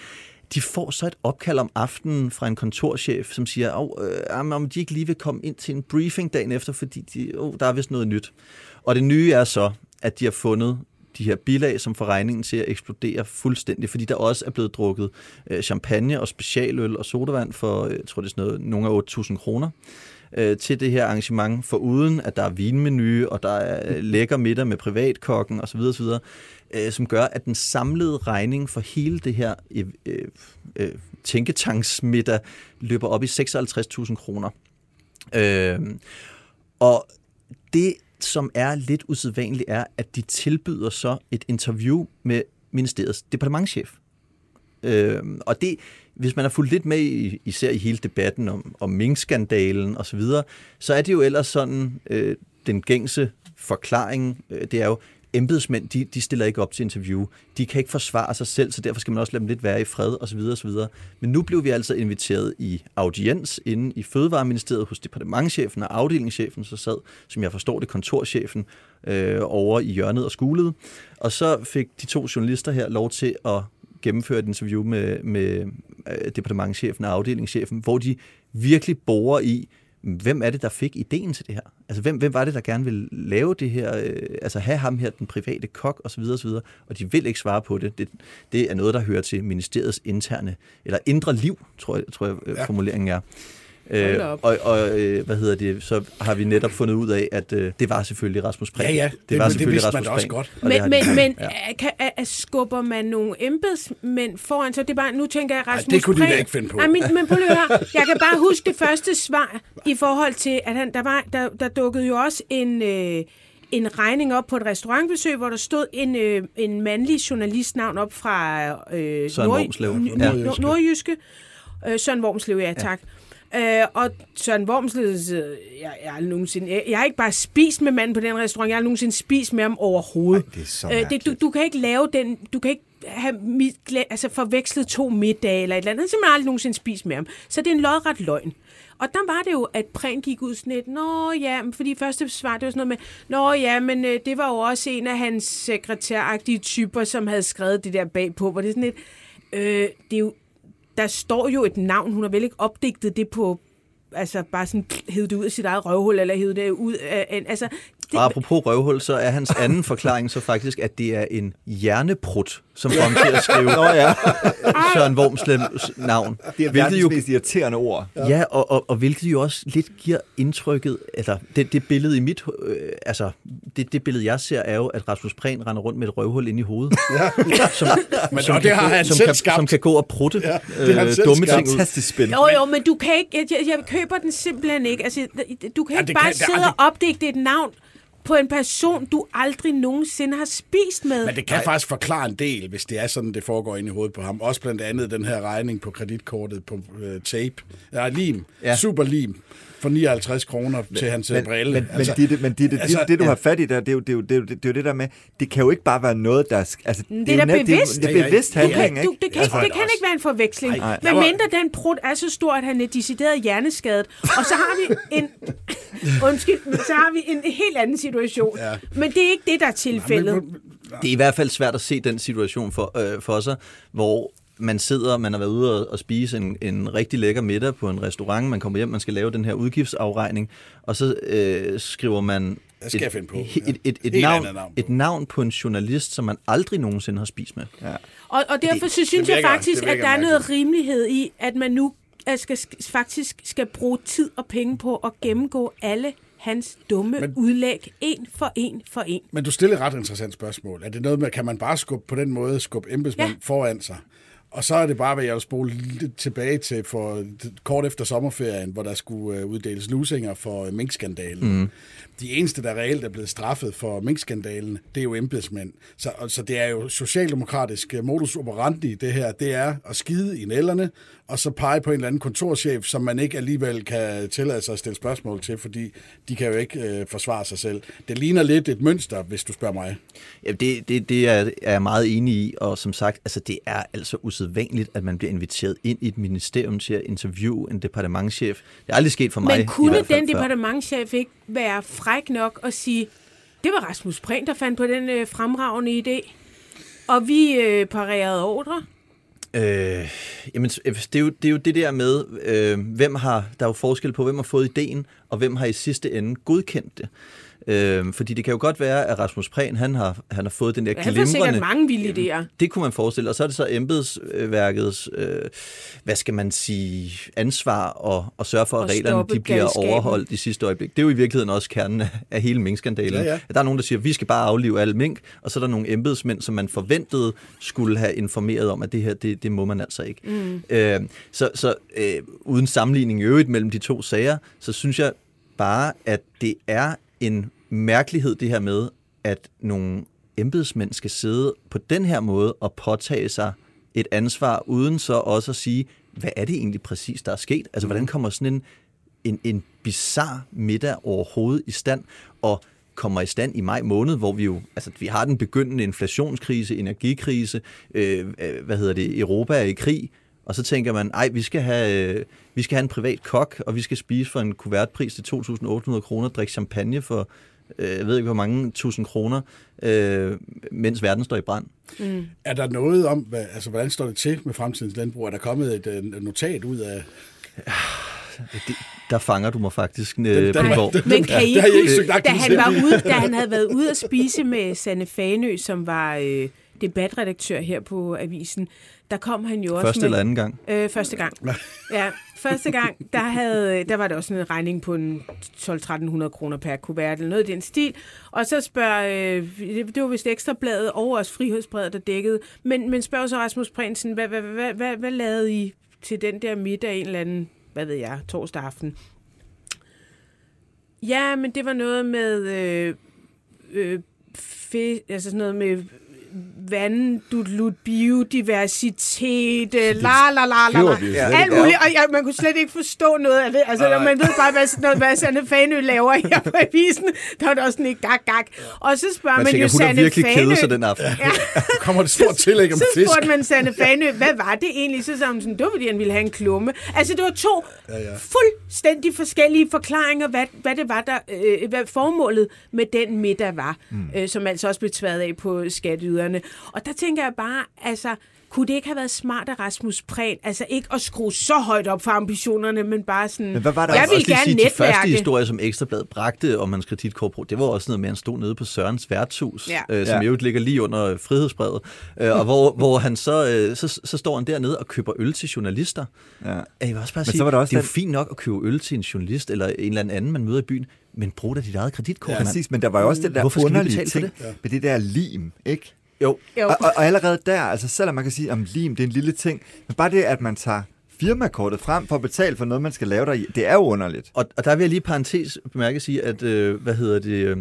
de får så et opkald om aftenen fra en kontorchef, som siger, oh, øh, om de ikke lige vil komme ind til en briefing dagen efter, fordi de, oh, der er vist noget nyt. Og det nye er så, at de har fundet de her bilag, som får regningen til at eksplodere fuldstændig, fordi der også er blevet drukket øh, champagne og specialøl og sodavand for, jeg tror det er sådan noget, nogle af 8.000 kroner øh, til det her arrangement, for uden at der er vinmenu, og der er øh, lækker middag med privatkokken osv., osv., øh, som gør, at den samlede regning for hele det her øh, øh, øh, tænketanksmiddag løber op i 56.000 kroner. Øh, og det, som er lidt usædvanligt, er, at de tilbyder så et interview med ministeriets departementchef. Øh, og det, hvis man har fulgt lidt med, i, især i hele debatten om, om Mink-skandalen osv., så er det jo ellers sådan, øh, den gængse forklaring, øh, det er jo, embedsmænd, de, de stiller ikke op til interview. De kan ikke forsvare sig selv, så derfor skal man også lade dem lidt være i fred osv. osv. Men nu blev vi altså inviteret i audiens inde i Fødevareministeriet hos departementchefen og afdelingschefen, så sad, som jeg forstår det, kontorchefen øh, over i hjørnet og skulede. Og så fik de to journalister her lov til at gennemføre et interview med, med øh, departementchefen og afdelingschefen, hvor de virkelig borer i, hvem er det, der fik ideen til det her? Altså, hvem, hvem var det, der gerne ville lave det her? Øh, altså, have ham her, den private kok, osv., osv., og de vil ikke svare på det. det. Det er noget, der hører til ministeriets interne, eller indre liv, tror jeg, tror jeg ja. formuleringen er. Øh, og og øh, hvad hedder det, så har vi netop fundet ud af, at øh, det var selvfølgelig Rasmus Prehn. Ja, ja, det- var det vidste man da også Prehn, godt. og det Men, har de- men, men ja. kan, er, er, skubber man nogle embedsmænd foran sig? Det er bare, nu tænker jeg Rasmus det kunne de da Prehn- ikke finde på. Ej, men, men prøv lige at høre. Jeg kan bare huske det første svar i forhold til, at han, der, var, der, der dukkede jo også en... Øh, en regning op på et restaurantbesøg, hvor der stod en, øh, en mandlig journalistnavn op fra øh. Nord- Ja. Nord- Nordjyske. Øh, Søren Wormslev, ja, tak. Øh, og Søren Wormslev, øh, jeg, jeg, har nogensinde, jeg, jeg har ikke bare spist med manden på den restaurant, jeg har nogensinde spist med ham overhovedet. Ej, det er så øh, det, du, du kan ikke lave den, du kan ikke have mit, altså forvekslet to middage eller et eller andet. Han simpelthen aldrig nogensinde spist med ham. Så det er en lodret løgn. Og der var det jo, at Prehn gik ud sådan et, Nå ja, men fordi første svar, det var sådan noget med, Nå ja, men øh, det var jo også en af hans sekretæragtige typer, som havde skrevet det der bagpå, hvor det er sådan et, øh, det er jo, der står jo et navn, hun har vel ikke opdigtet det på, altså bare sådan hævet det ud af sit eget røvhul, eller hævet det ud af, en- altså, det, Og apropos røvhul, så er hans anden forklaring så faktisk, at det er en hjerneprut, som kom til at skrive Nå ja, Søren Wormslems navn. det er verdens jo... mest irriterende ord. Ja, og, og, og hvilket jo også lidt giver indtrykket, eller det, det billede i mit, øh, altså det, det billede jeg ser er jo, at Rasmus Prehn render rundt med et røvhul inde i hovedet. Ja. Som, Men som og det har han som selv kan, skabt. Som kan gå og prutte Ja, det øh, dumme skabt. ting ud. Fantastisk spil. Jo, jo, men du kan ikke, jeg, jeg, køber den simpelthen ikke. Altså, du kan Ja, ikke bare kan- sidde det- og opdigte et navn på en person, du aldrig nogensinde har spist med. Men det kan faktisk forklare en del, hvis det er sådan, det foregår ind i hovedet på ham. Også blandt andet den her regning på kreditkortet på øh, tape. Ja, lim. Ja. Super lim. For 59 kroner til hans men, brille. Men, altså, men, Ditte, men Ditte, altså, det, det, du ja. har fat i der, det er, jo, det, er jo, det, er jo, det er jo det der med, det kan jo ikke bare være noget, der... Altså, Det er da bevidst. Det er, det er bevidst handling, du, ikke? det, kan, Altså, det kan ikke være en forveksling. Men mindre den prut er så stor, at han er decideret hjerneskadet. Og så har vi en... undskyld, men så har vi en helt anden situation. Ja. Men det er ikke det, der er tilfældet. Det er i hvert fald svært at se den situation for, øh, for sig, hvor man sidder, man har været ude og, og spise en, en rigtig lækker middag på en restaurant, man kommer hjem, man skal lave den her udgiftsafregning, og så øh, skriver man skal et, jeg finde på? et, et, et, et, navn, på. et navn på en journalist, som man aldrig nogensinde har spist med. Ja. Og, og derfor så synes det jeg virker- faktisk, at virker der er noget rimelighed i, at man nu skal, faktisk skal bruge tid og penge på at gennemgå alle hans dumme Men, udlæg, en for en for en. Men du stiller et ret interessant spørgsmål. Er det noget med, kan man bare skubbe på den måde, skubbe embedsmænd ja. foran sig? Og så er det bare, hvad jeg vil spole lidt tilbage til for kort efter sommerferien, hvor der skulle øh, uddeles lusinger for øh, minkskandalen. Mm. De eneste, der reelt er blevet straffet for minkskandalen, det er jo embedsmænd. Så, så det er jo socialdemokratisk øh, modus operandi, det her. Det er at skide i nælderne, og så pege på en eller anden kontorchef, som man ikke alligevel kan tillade sig at stille spørgsmål til, fordi de kan jo ikke øh, forsvare sig selv. Det ligner lidt et mønster, hvis du spørger mig. Ja, det, det, det er, er jeg meget enig i, og som sagt, altså, det er altså usædvanligt, at man bliver inviteret ind i et ministerium til at interviewe en departementschef. Det er aldrig sket for mig. Men kunne den før. departementchef ikke være fræk nok og sige, det var Rasmus Prehn, der fandt på den øh, fremragende idé, og vi øh, parerede ordre? Øh, jamen, det er, jo, det er jo det der med, øh, hvem har, der er jo forskel på, hvem har fået ideen, og hvem har i sidste ende godkendt det. Øh, fordi det kan jo godt være, at Rasmus Prehn, han har, han har fået den der Ja, han sikkert glimrende... mange vilde idéer. Det kunne man forestille, og så er det så embedsværkets, øh, hvad skal man sige, ansvar og, og sørge for, at At reglerne de bliver galskaben. overholdt i sidste øjeblik. Det er jo i virkeligheden også kernen af, af hele minkskandalen. Ja, ja. At Der er nogen, der siger, at vi skal bare aflive alle mink, og så er der nogle embedsmænd, som man forventede skulle have informeret om, at det her, det, det må man altså ikke. Mm. Øh, så så øh, uden sammenligning i øvrigt mellem de to sager, så synes jeg bare, at det er en mærkelighed det her med, at nogle embedsmænd skal sidde på den her måde og påtage sig et ansvar, uden så også at sige, hvad er det egentlig præcis, der er sket? Altså, hvordan kommer sådan en, en, en bizarre middag overhovedet i stand, og kommer i stand i maj måned, hvor vi jo, altså vi har den begyndende inflationskrise, energikrise, øh, øh, hvad hedder det, Europa er i krig, og så tænker man, ej, vi skal have, øh, vi skal have en privat kok, og vi skal spise for en kuvertpris til 2.800 kroner, drikke champagne for, jeg ved ikke hvor mange tusind kroner, øh, mens verden står i brand. Er der noget om, hvad, altså, hvordan står det til med fremtidens landbrug? Er der kommet et, øh, notat ud af... Det, der fanger du mig faktisk, øh, den- Bundgaard. Men kan I ikke ikke huske, da han, var ude, da han havde været ude at spise med Sanne Fanø, som var øh, debatredaktør her på avisen, der kom han jo også Første med... eller anden gang. Øh, første gang. Ja, første gang, der, havde, der var der også en regning på en 12-1300 kroner per kuvert, eller noget i den stil. Og så spørger, øh, det, var vist ekstrabladet og også frihedsbredet, der dækkede, men, men spørger så Rasmus Prinsen, hvad, hvad, hvad, hvad, hvad lavede I til den der middag en eller anden, hvad ved jeg, torsdag aften? Ja, men det var noget med øh, øh, fe, altså sådan noget med vandudlut, biodiversitet, la la la la, la. alt muligt, og jeg, man kunne slet ikke forstå noget af det. Altså, Nej. man ved bare, hvad, sådan noget, hvad Sanne Fanø laver her på avisen. Der var der også sådan et gak, gak. Og så spørger Man man, tænker, jo hun har Sanne virkelig Fanø. kedet sig den aften. Ja. kommer det stort tillæg om Så fisk. spurgte man Sanne Fanø, hvad var det egentlig? Så sagde hun sådan, det var fordi, han ville have en klumme. Altså, det var to ja, ja. fuldstændig forskellige forklaringer, hvad, hvad det var, der, øh, hvad formålet med den middag var, mm. øh, som altså også blev tværet af på skatteyderne. Og der tænker jeg bare, altså, kunne det ikke have været smart af Rasmus Prehn, altså ikke at skrue så højt op for ambitionerne, men bare sådan, Men hvad var der jeg også vil Også gerne sige, de første netværke. historier, som Ekstrabladet bragte om hans kreditkorpro, det var også noget med, at han stod nede på Sørens værtshus, Ja. øh, som Ja. jo ligger lige under frihedsbrevet, øh, og hvor, hvor han så, øh, så, så står han dernede og køber øl til journalister. Ja. Jeg vil også bare Men sige, så var der også det er jo den- fint nok at købe øl til en journalist eller en eller anden, man møder i byen, men brug da dit eget kreditkort. Ja, præcis, men der var jo også den der Hvorfor underlige ting med det der lim, ikke? Jo, Jo. Og, og, og allerede der, altså selvom man kan sige, om lim, det er en lille ting, men bare det, at man tager firmakortet frem for at betale for noget, man skal lave der, det er jo underligt. Og, og der vil jeg lige parentes bemærke sige, at øh, hvad hedder det, øh,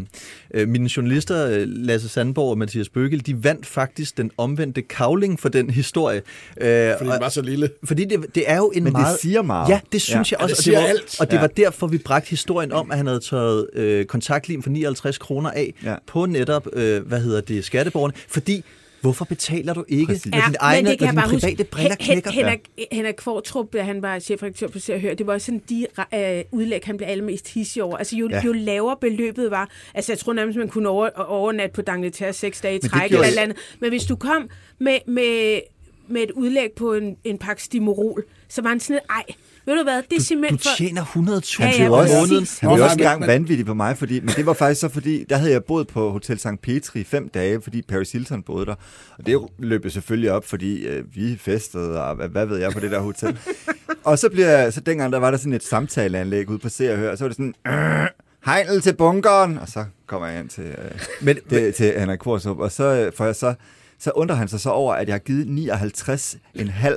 øh, mine journalister, øh, Lasse Sandborg og Mathias Bøgel, de vandt faktisk den omvendte kavling for den historie. Øh, Fordi den var så lille. fordi det, det er jo en Men det meget... siger meget. Ja, det synes Ja. jeg også. det og siger var, alt. Og det Ja. var derfor, vi bragte historien om, at han havde taget øh, kontaktlim for 59 kroner af Ja. på netop, øh, hvad hedder det, skatteborgerne. Fordi, hvorfor betaler du ikke, Præcis. når dine egne, men det kan når jeg dine bare private huske. briller Hen- knækker? Henrik, Henrik Kvartrup, da han var chefredaktør på Se og Hør, det var sådan de øh, udlæg, han blev allermest hissig over. Altså jo, Ja. jo lavere beløbet var, altså jeg tror nærmest, man kunne over, overnatte på D'Angleterre seks dage i træk eller andet. Men hvis du kom med, med, med et udlæg på en, en pakke Stimorol, så var han sådan, ej, ved du hvad, det er Du simpelthen for... tjener 100.000 Ja, ja, præcis. måneden. han blev Nå, også engang men- vanvittig på mig, fordi, men det var faktisk så fordi, der havde jeg boet på Hotel St. Petri i fem dage, fordi Paris Hilton boede der. Og det løb selvfølgelig op, fordi øh, vi festede, og hvad, hvad ved jeg på det der hotel. og så bliver så dengang, der var der sådan et samtaleanlæg ude på Se og Hør, og så var det sådan, øh, hejl til bunkeren, og så kommer jeg ind til, øh, Men, det, til Henrik Kvartrup, og så, øh, får jeg så, så undrer han sig så over, at jeg har givet 59,5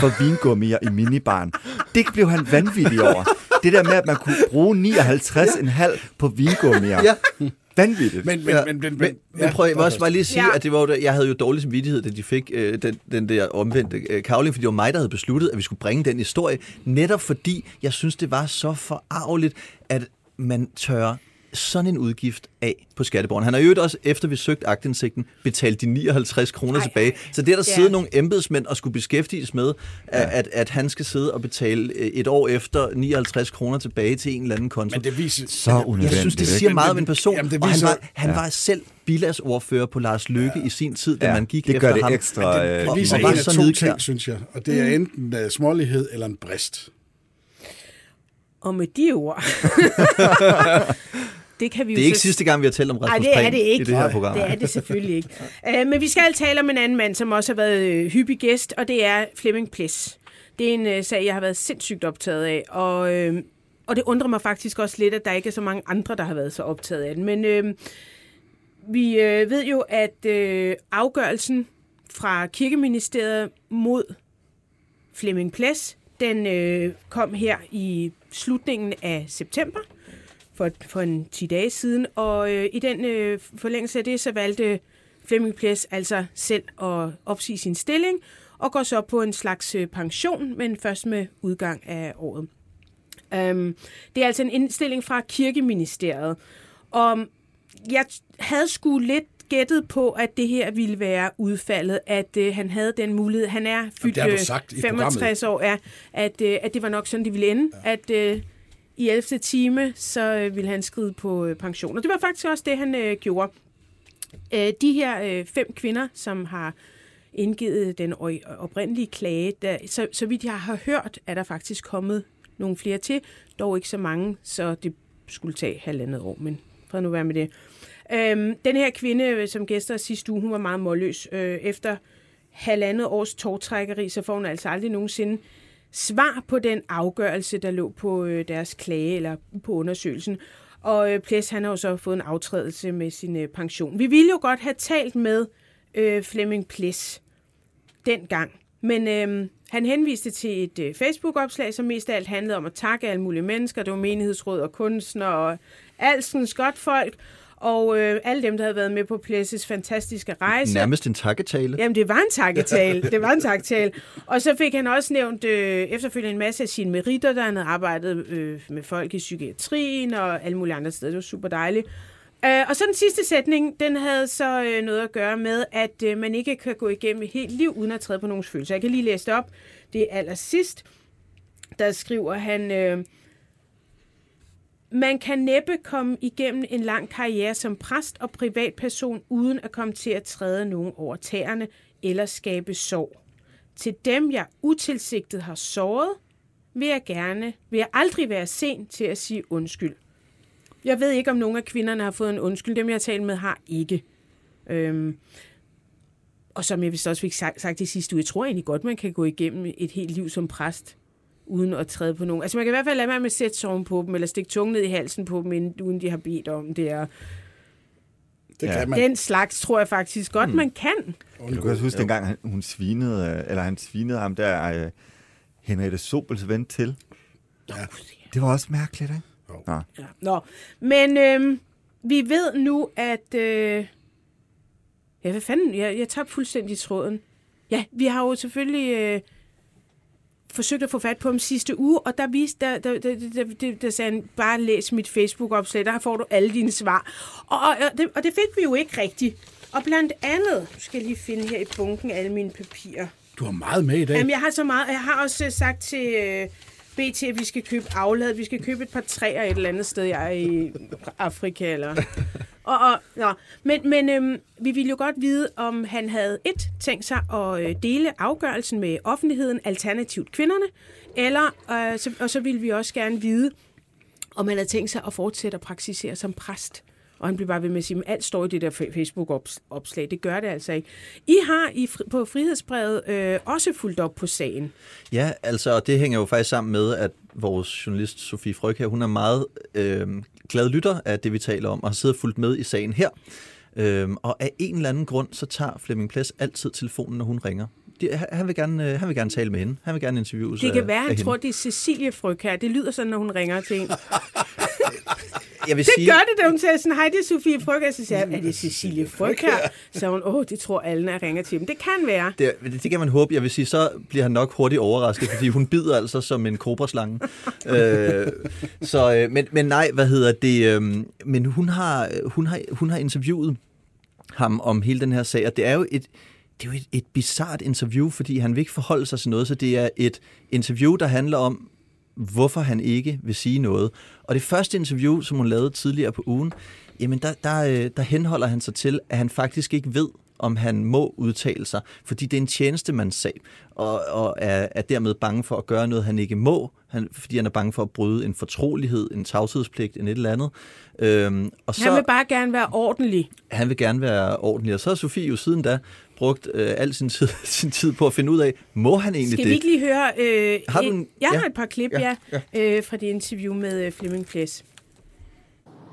for vingummier i minibaren. Det blev han vanvittig over. Det der med, at man kunne bruge 59,5 på vingummier. Ja. Vanvittigt. Men, men, Ja, men, men, men, men, men prøv, jeg vil også bare lige sige, Ja. at det var, jeg havde jo dårlig samvittighed, da de fik øh, den, den der omvendte øh, kavling, fordi det var mig, der havde besluttet, at vi skulle bringe den historie, netop fordi jeg synes, det var så forarveligt, at man tør sådan en udgift af på skatteborgeren. Han har jo også, efter vi søgte agtindsigten, betalt de 59 kroner Ej, tilbage. ej. Så det er der Ja. sidder nogle embedsmænd og skulle beskæftiges med, at, at, at han skal sidde og betale øh, et år efter 59 kroner tilbage til en eller anden konto. men det viser... så Jeg unødvendigt. synes, det siger meget om en person. jamen, det og han viser- var, han Ja. var selv bilagsordfører på Lars Lykke i sin tid, da Ja, man gik det efter gør det ham. ekstra... Det, øh, det viser og en var af så to nidkær. ting, synes jeg. Og det er enten uh, smålighed eller en brist. Og med de ord... det kan vi jo Det er ikke så- sidste gang, vi har talt om Nej, Rasmus det er det ikke. i det her Nej, program. Det er det selvfølgelig ikke. Uh, men vi skal tale om en anden mand, som også har været øh, hyppig gæst, og det er Flemming Ples. Det er en uh, sag, jeg har været sindssygt optaget af, og, øh, og det undrer mig faktisk også lidt, at der ikke er så mange andre, der har været så optaget af den. Men øh, vi øh, ved jo, at øh, afgørelsen fra Kirkeministeriet mod Flemming Ples, den øh, kom her i slutningen af september for, for en 10 dage siden, og øh, i den øh, forlængelse af det, så valgte Flemming Ples altså selv at opsige sin stilling, og går så på en slags øh, pension, men først med udgang af året. Um, det er altså en indstilling fra Kirkeministeriet, og jeg havde sgu lidt gættet på, at det her ville være udfaldet, at øh, han havde den mulighed. Han er fyldt det har du øh, sagt i 65 år, ja, at, øh, at det var nok sådan, det ville ende. Ja. At øh, i 11. time, så øh, ville han skride på øh, pension. Og det var faktisk også det, han øh, gjorde. Øh, de her øh, fem kvinder, som har indgivet den oprindelige klage, der, så, så vidt jeg har hørt, er der faktisk kommet nogle flere til. Dog ikke så mange, så det skulle tage halvandet år, men fred nu være med det. Øhm, den her kvinde, øh, som gæster sidste uge, hun var meget målløs. Øh, efter halvandet års tårtrækkeri, så får hun altså aldrig nogensinde svar på den afgørelse, der lå på øh, deres klage eller på undersøgelsen. Og øh, Ples, han har jo så fået en aftrædelse med sin øh, pension. Vi ville jo godt have talt med øh, Flemming Ples dengang. Men øh, han henviste til et øh, Facebook-opslag, som mest af alt handlede om at takke alle mulige mennesker. Det var menighedsråd og kunstnere og alskens godt folk. Og øh, alle dem, der havde været med på Plesses fantastiske rejse. Nærmest en takketale. Jamen, det var en takketale. det var en takketale. Og så fik han også nævnt øh, efterfølgende en masse af sine meritter, der han havde arbejdet øh, med folk i psykiatrien og alle mulige andre steder. Det var super dejligt. Øh, og så den sidste sætning, den havde så øh, noget at gøre med, at øh, man ikke kan gå igennem et helt liv uden at træde på nogens følelser. Jeg kan lige læse det op. Det er allersidst. Der skriver han... Øh, man kan næppe komme igennem en lang karriere som præst og privatperson, uden at komme til at træde nogen over tæerne eller skabe sorg. Til dem, jeg utilsigtet har såret, vil jeg gerne, vil jeg aldrig være sen til at sige undskyld. Jeg ved ikke, om nogle af kvinderne har fået en undskyld. Dem, jeg har talt med, har ikke. Øhm, og som jeg vist også fik sagt, sagt i sidste uge, jeg tror egentlig godt, man kan gå igennem et helt liv som præst, uden at træde på nogen. Altså man kan i hvert fald lade være med at sætte sorgen på dem, eller stikke tungen ned i halsen på dem, uden de har bedt om det. Er, Det Ja. kan man. Den slags tror jeg faktisk godt, mm. man kan. Kan du også huske, dengang han- hun svinede, øh, eller han svinede ham der, øh, Henriette Sobels ven til? Ja. Det var også mærkeligt, ikke? Jo. Nå. Ja. Nå, men øhm, vi ved nu, at... Øh, ja, hvad fanden? Jeg, jeg tager fuldstændig tråden. Ja, vi har jo selvfølgelig øh, forsøgt at få fat på ham sidste uge, og der viste, der, der, der, der, der, der sagde han, bare læs mit Facebook-opslag, der får du alle dine svar. Og, og, og, det, og det fik vi jo ikke rigtigt. Og blandt andet, nu skal jeg lige finde her i bunken alle mine papirer. Du har meget med i dag. Jamen, jeg har så meget. Jeg har også øh, sagt til øh, BT, at vi skal købe aflad. Vi skal købe et par træer et eller andet sted, jeg er i Afrika. Eller og, og, nå. Men, men øhm, vi ville jo godt vide, om han havde et tænkt sig at øh, dele afgørelsen med offentligheden, alternativt kvinderne, eller, øh, så, og så ville vi også gerne vide, om han havde tænkt sig at fortsætte at praktisere som præst. Og han blev bare ved med at sige, at alt står i det der Facebook-opslag. Det gør det altså ikke. I har i, fri- på Frihedsbrevet øh, også fulgt op på sagen. Ja, altså, og det hænger jo faktisk sammen med, at vores journalist Sofie Fryg her, hun er meget øh, glad lytter af det, vi taler om, og har siddet og fulgt med i sagen her. Øhm, og af en eller anden grund, så tager Flemming Ples altid telefonen, når hun ringer. Det, han- vil gerne, øh, han vil gerne tale med hende. Han vil gerne interviews Det af, kan være, han tror, det er Cecilie Fryg her. Det lyder sådan, når hun ringer til en. Jeg vil Det sige, gør det, da hun siger sådan, hej, det er Sofie Fryg. Og så siger jeg, er det Cecilie Fryg her? Så hun, åh, det tror alle, når jeg ringer til dem. Det kan være. Det, det kan man håbe. Jeg vil sige, så bliver han nok hurtigt overrasket, fordi hun bider altså som en kobraslange. øh, så, øh, men, men nej, hvad hedder det? Øh, men hun har, hun, har, hun har interviewet ham om hele den her sag, og det er jo et, det er jo et, et bizart interview, fordi han vil ikke forholde sig til noget, så det er et interview, der handler om, hvorfor han ikke vil sige noget. Og det første interview, som hun lavede tidligere på ugen, jamen der, der, øh, der henholder han sig til, at han faktisk ikke ved, om han må udtale sig, fordi det er en tjenestemandssag, og, og er, er dermed bange for at gøre noget, han ikke må, han, fordi han er bange for at bryde en fortrolighed, en tavshedspligt, en et eller andet. Øhm, og så, Han vil bare gerne være ordentlig. han vil gerne være ordentlig, og så har Sofie jo siden da brugt øh, al sin tid, sin tid på at finde ud af, må han egentlig Skal det? vi ikke lige høre? Øh, Har du et- en- Jeg ja. har et par klip, ja, Ja, ja. Øh, fra det interview med øh, Flemming Ples.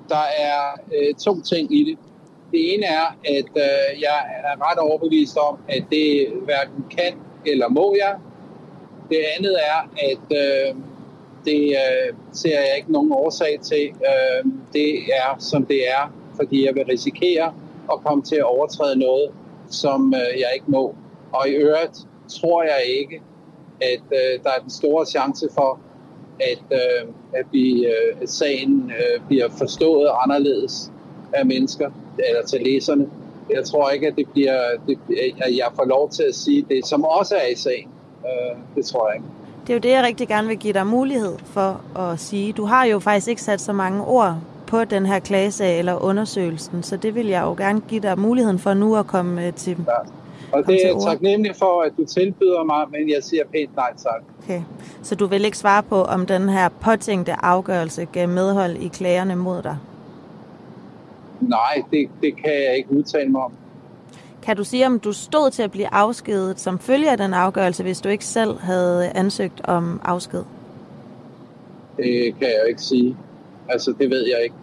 Der er øh, to ting i det. Det ene er, at øh, jeg er ret overbevist om, at det hverken kan eller må jeg. Det andet er, at øh, det øh, ser jeg ikke nogen årsag til. Øh, det er, som det er, fordi jeg vil risikere at komme til at overtræde noget, som øh, jeg ikke må. Og i øvrigt tror jeg ikke, at øh, der er den store chance for, at, øh, at, vi, øh, at sagen øh, bliver forstået anderledes af mennesker, eller til læserne. Jeg tror ikke, at det bliver, det, at jeg får lov til at sige det, som også er i sagen. Øh, det tror jeg ikke. Det er jo det, jeg rigtig gerne vil give dig mulighed for at sige. Du har jo faktisk ikke sat så mange ord på den her klagesag eller undersøgelsen, så det vil jeg jo gerne give dig muligheden for nu at komme øh, til. Og Kom det er jeg taknemmelig for, at du tilbyder mig, men jeg siger pænt nej tak. Okay. Så du vil ikke svare på, om den her påtænkte afgørelse gav medhold i klagerne mod dig? nej, det, det kan jeg ikke udtale mig om. Kan du sige, om du stod til at blive afskedet som følge af den afgørelse, hvis du ikke selv havde ansøgt om afsked? Det kan jeg jo ikke sige. Altså, det ved jeg ikke.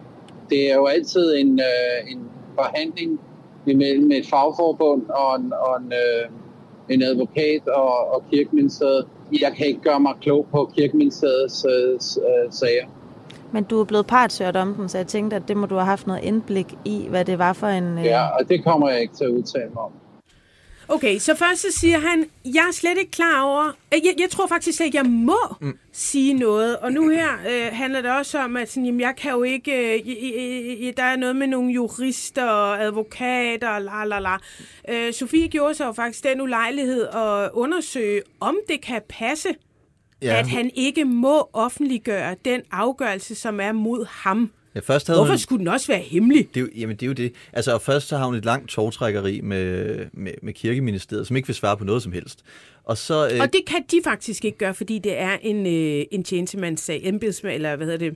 Det er jo altid en, øh, en forhandling imellem et fagforbund og en, og en, øh, en advokat og, og kirkeministeriet. Jeg kan ikke gøre mig klog på kirkeministeriets øh, øh, sager. Men du er blevet partshørt om den, så jeg tænkte, at det må du have haft noget indblik i, hvad det var for en... Øh... Ja, og det kommer jeg ikke til at udtale mig om. Okay, så først så siger han, jeg er slet ikke klar over, øh, jeg, jeg tror faktisk ikke, jeg må mm. sige noget. Og nu her øh, handler det også om, at sådan, jamen, jeg kan jo ikke, øh, øh, der er noget med nogle jurister og advokater, la la la. Øh, Sofie gjorde sig jo faktisk den ulejlighed at undersøge, om det kan passe, ja. at han ikke må offentliggøre den afgørelse, som er mod ham. Ja, først havde Hvorfor hun, skulle den også være hemmelig? det, er jo- jamen, det er jo det. Altså, og først så har hun et langt togtrækkeri med, med, med kirkeministeriet, som ikke vil svare på noget som helst. Og så... Øh, Og det kan de faktisk ikke gøre, fordi det er en, øh, en tjenestemandssag, embedsmand, eller hvad hedder det,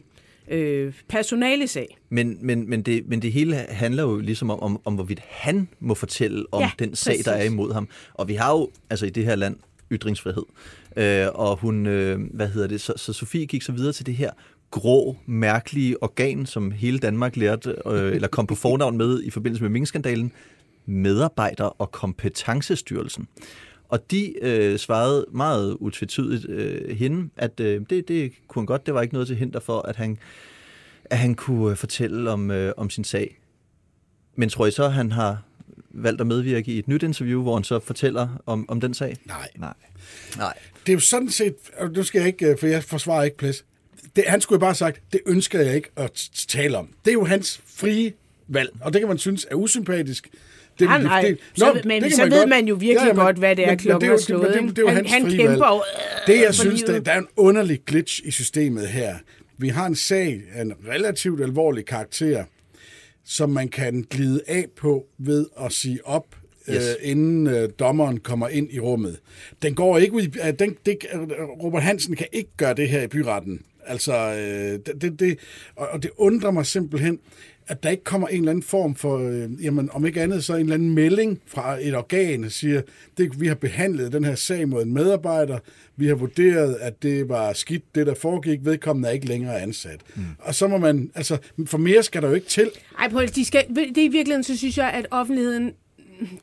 øh, personalesag. Men, men, men, det, men det hele handler jo ligesom om, om, om hvorvidt han må fortælle om Ja, den sag, der er præcis. imod ham. Og vi har jo altså i det her land ytringsfrihed. Øh, og hun, øh, hvad hedder det, så, så Sofie gik så videre til det her grå, mærkelige organ, som hele Danmark lærte, øh, eller kom på fornavn med i forbindelse med minkskandalen, medarbejder- og kompetencestyrelsen. Og de øh, svarede meget utvetydigt øh, hende, at øh, det, det kunne han godt, det var ikke noget til hinder for, at han, at han kunne øh, fortælle om, øh, om sin sag. Men tror I så, at han har valgt at medvirke i et nyt interview, hvor han så fortæller om, om den sag? Nej. Nej. Nej. Det er jo sådan set, nu skal jeg ikke, øh, for jeg forsvarer ikke plads. Det, han skulle jo bare have sagt, det ønsker jeg ikke at tale om. Det er jo hans frie valg, og det kan man synes er usympatisk. Det, Nej, nej. Så ved- men så ved man jo virkelig godt, hvad det er, klokken er slået, Men det, det, det er jo Han- hans han frie kæmper valg. øh, Det, jeg synes, livet. der, er en underlig glitch i systemet her. Vi har en sag af en relativt alvorlig karakter, som man kan glide af på ved at sige op, yes. Yes. øh, inden øh, dommeren kommer ind i rummet. Den går ikke ud i... Øh, den, det, øh, Robert Hansen kan ikke gøre det her i byretten. Altså, øh, det, det, og, og det undrer mig simpelthen, at der ikke kommer en eller anden form for, øh, jamen om ikke andet, så en eller anden melding fra et organ, der siger, det, vi har behandlet den her sag mod en medarbejder, vi har vurderet, at det var skidt, det der foregik, vedkommende er ikke længere ansat. Mm. Og så må man, altså, for mere skal der jo ikke til. Ej, Paul, de skal, det er i virkeligheden, så synes jeg, at offentligheden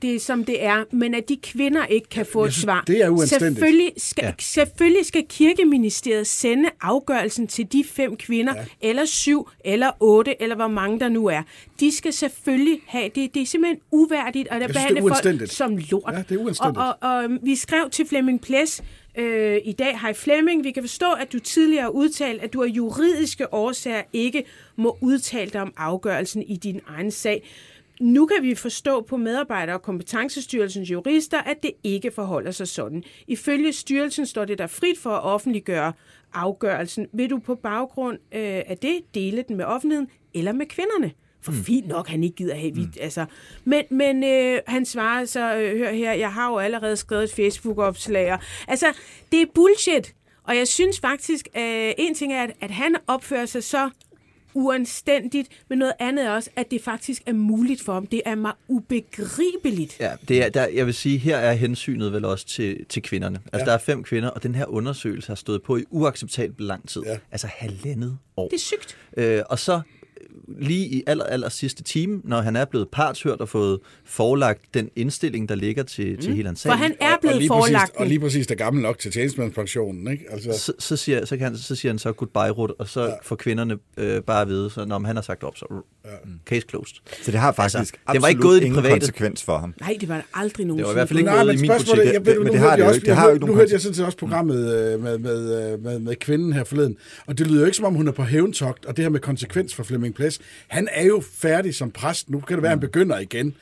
det er som det er, men at de kvinder ikke kan få et synes, svar. det er uanstændigt. Selvfølgelig skal, ja. Selvfølgelig skal kirkeministeriet sende afgørelsen til de fem kvinder, ja. eller syv, eller otte, eller hvor mange der nu er. De skal selvfølgelig have det. Det er simpelthen uværdigt at behandle folk som lort. Ja, det er uanstændigt. Og, og, og vi skrev til Flemming Ples øh, i dag, hej Flemming, vi kan forstå, at du tidligere har udtalt, at du af juridiske årsager ikke må udtale dig om afgørelsen i din egen sag. Nu kan vi forstå på medarbejder- og kompetencestyrelsens jurister, at det ikke forholder sig sådan. Ifølge styrelsen står det der frit for at offentliggøre afgørelsen. Vil du på baggrund øh, af det dele den med offentligheden eller med kvinderne? For mm. fint nok, han ikke gider have mm. altså. Men, men øh, han svarer så, øh, hør her, jeg har jo allerede skrevet et Facebook-opslag. Altså, det er bullshit. Og jeg synes faktisk, øh, en ting er, at, at han opfører sig så uanstændigt, men noget andet er også, at det faktisk er muligt for ham. Det er mig ubegribeligt. Ja, det er, der, jeg vil sige, her er hensynet vel også til, til kvinderne. Altså, ja. der er fem kvinder, og den her undersøgelse har stået på i uacceptabelt lang tid. Ja. Altså halvandet år. Det er sygt. Øh, og så lige i aller, aller sidste time, når han er blevet partshørt og fået forelagt den indstilling, der ligger til, mm. til hele hans sag, For han er og, blevet lige forelagt præcis, og lige præcis der gammel nok til tjenestemandspensionen, ikke? Altså, så, så, siger, så, kan han, så siger han så goodbye, Ruth, og så ja. får kvinderne øh, bare at vide, så når han har sagt op, så ja. case closed. Så det har faktisk Altså, det var ikke gået i det ingen private. konsekvens for ham. Nej, det var aldrig nogen Det var i hvert fald ikke Nej, men i min spørgsmålet, jeg, ved, Men nu det har hørte det jeg jo også, ikke. Det har jo hørte- ikke Nu hørte jeg sådan set også programmet øh, med, med, øh, med, med kvinden her forleden, og det lyder jo ikke som om, hun er på hævntogt, og det her med konsekvens for Flemming Ples. Han er jo færdig som præst. Nu kan det være, han begynder igen.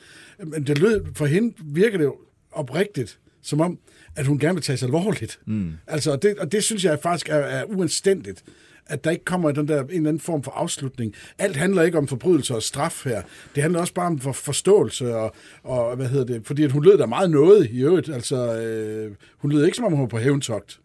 Men det lød, for hende virker det jo oprigtigt, som om, at hun gerne vil tage sig alvorligt. Mm. Altså, og det, og det synes jeg faktisk er, er uanstændigt at der ikke kommer den der en eller anden form for afslutning. Alt handler ikke om forbrydelse og straf her. Det handler også bare om for forståelse og, og hvad hedder det, fordi at hun lød der meget noget i øvrigt. Altså, øh, hun lød ikke som om hun var på hævntogt.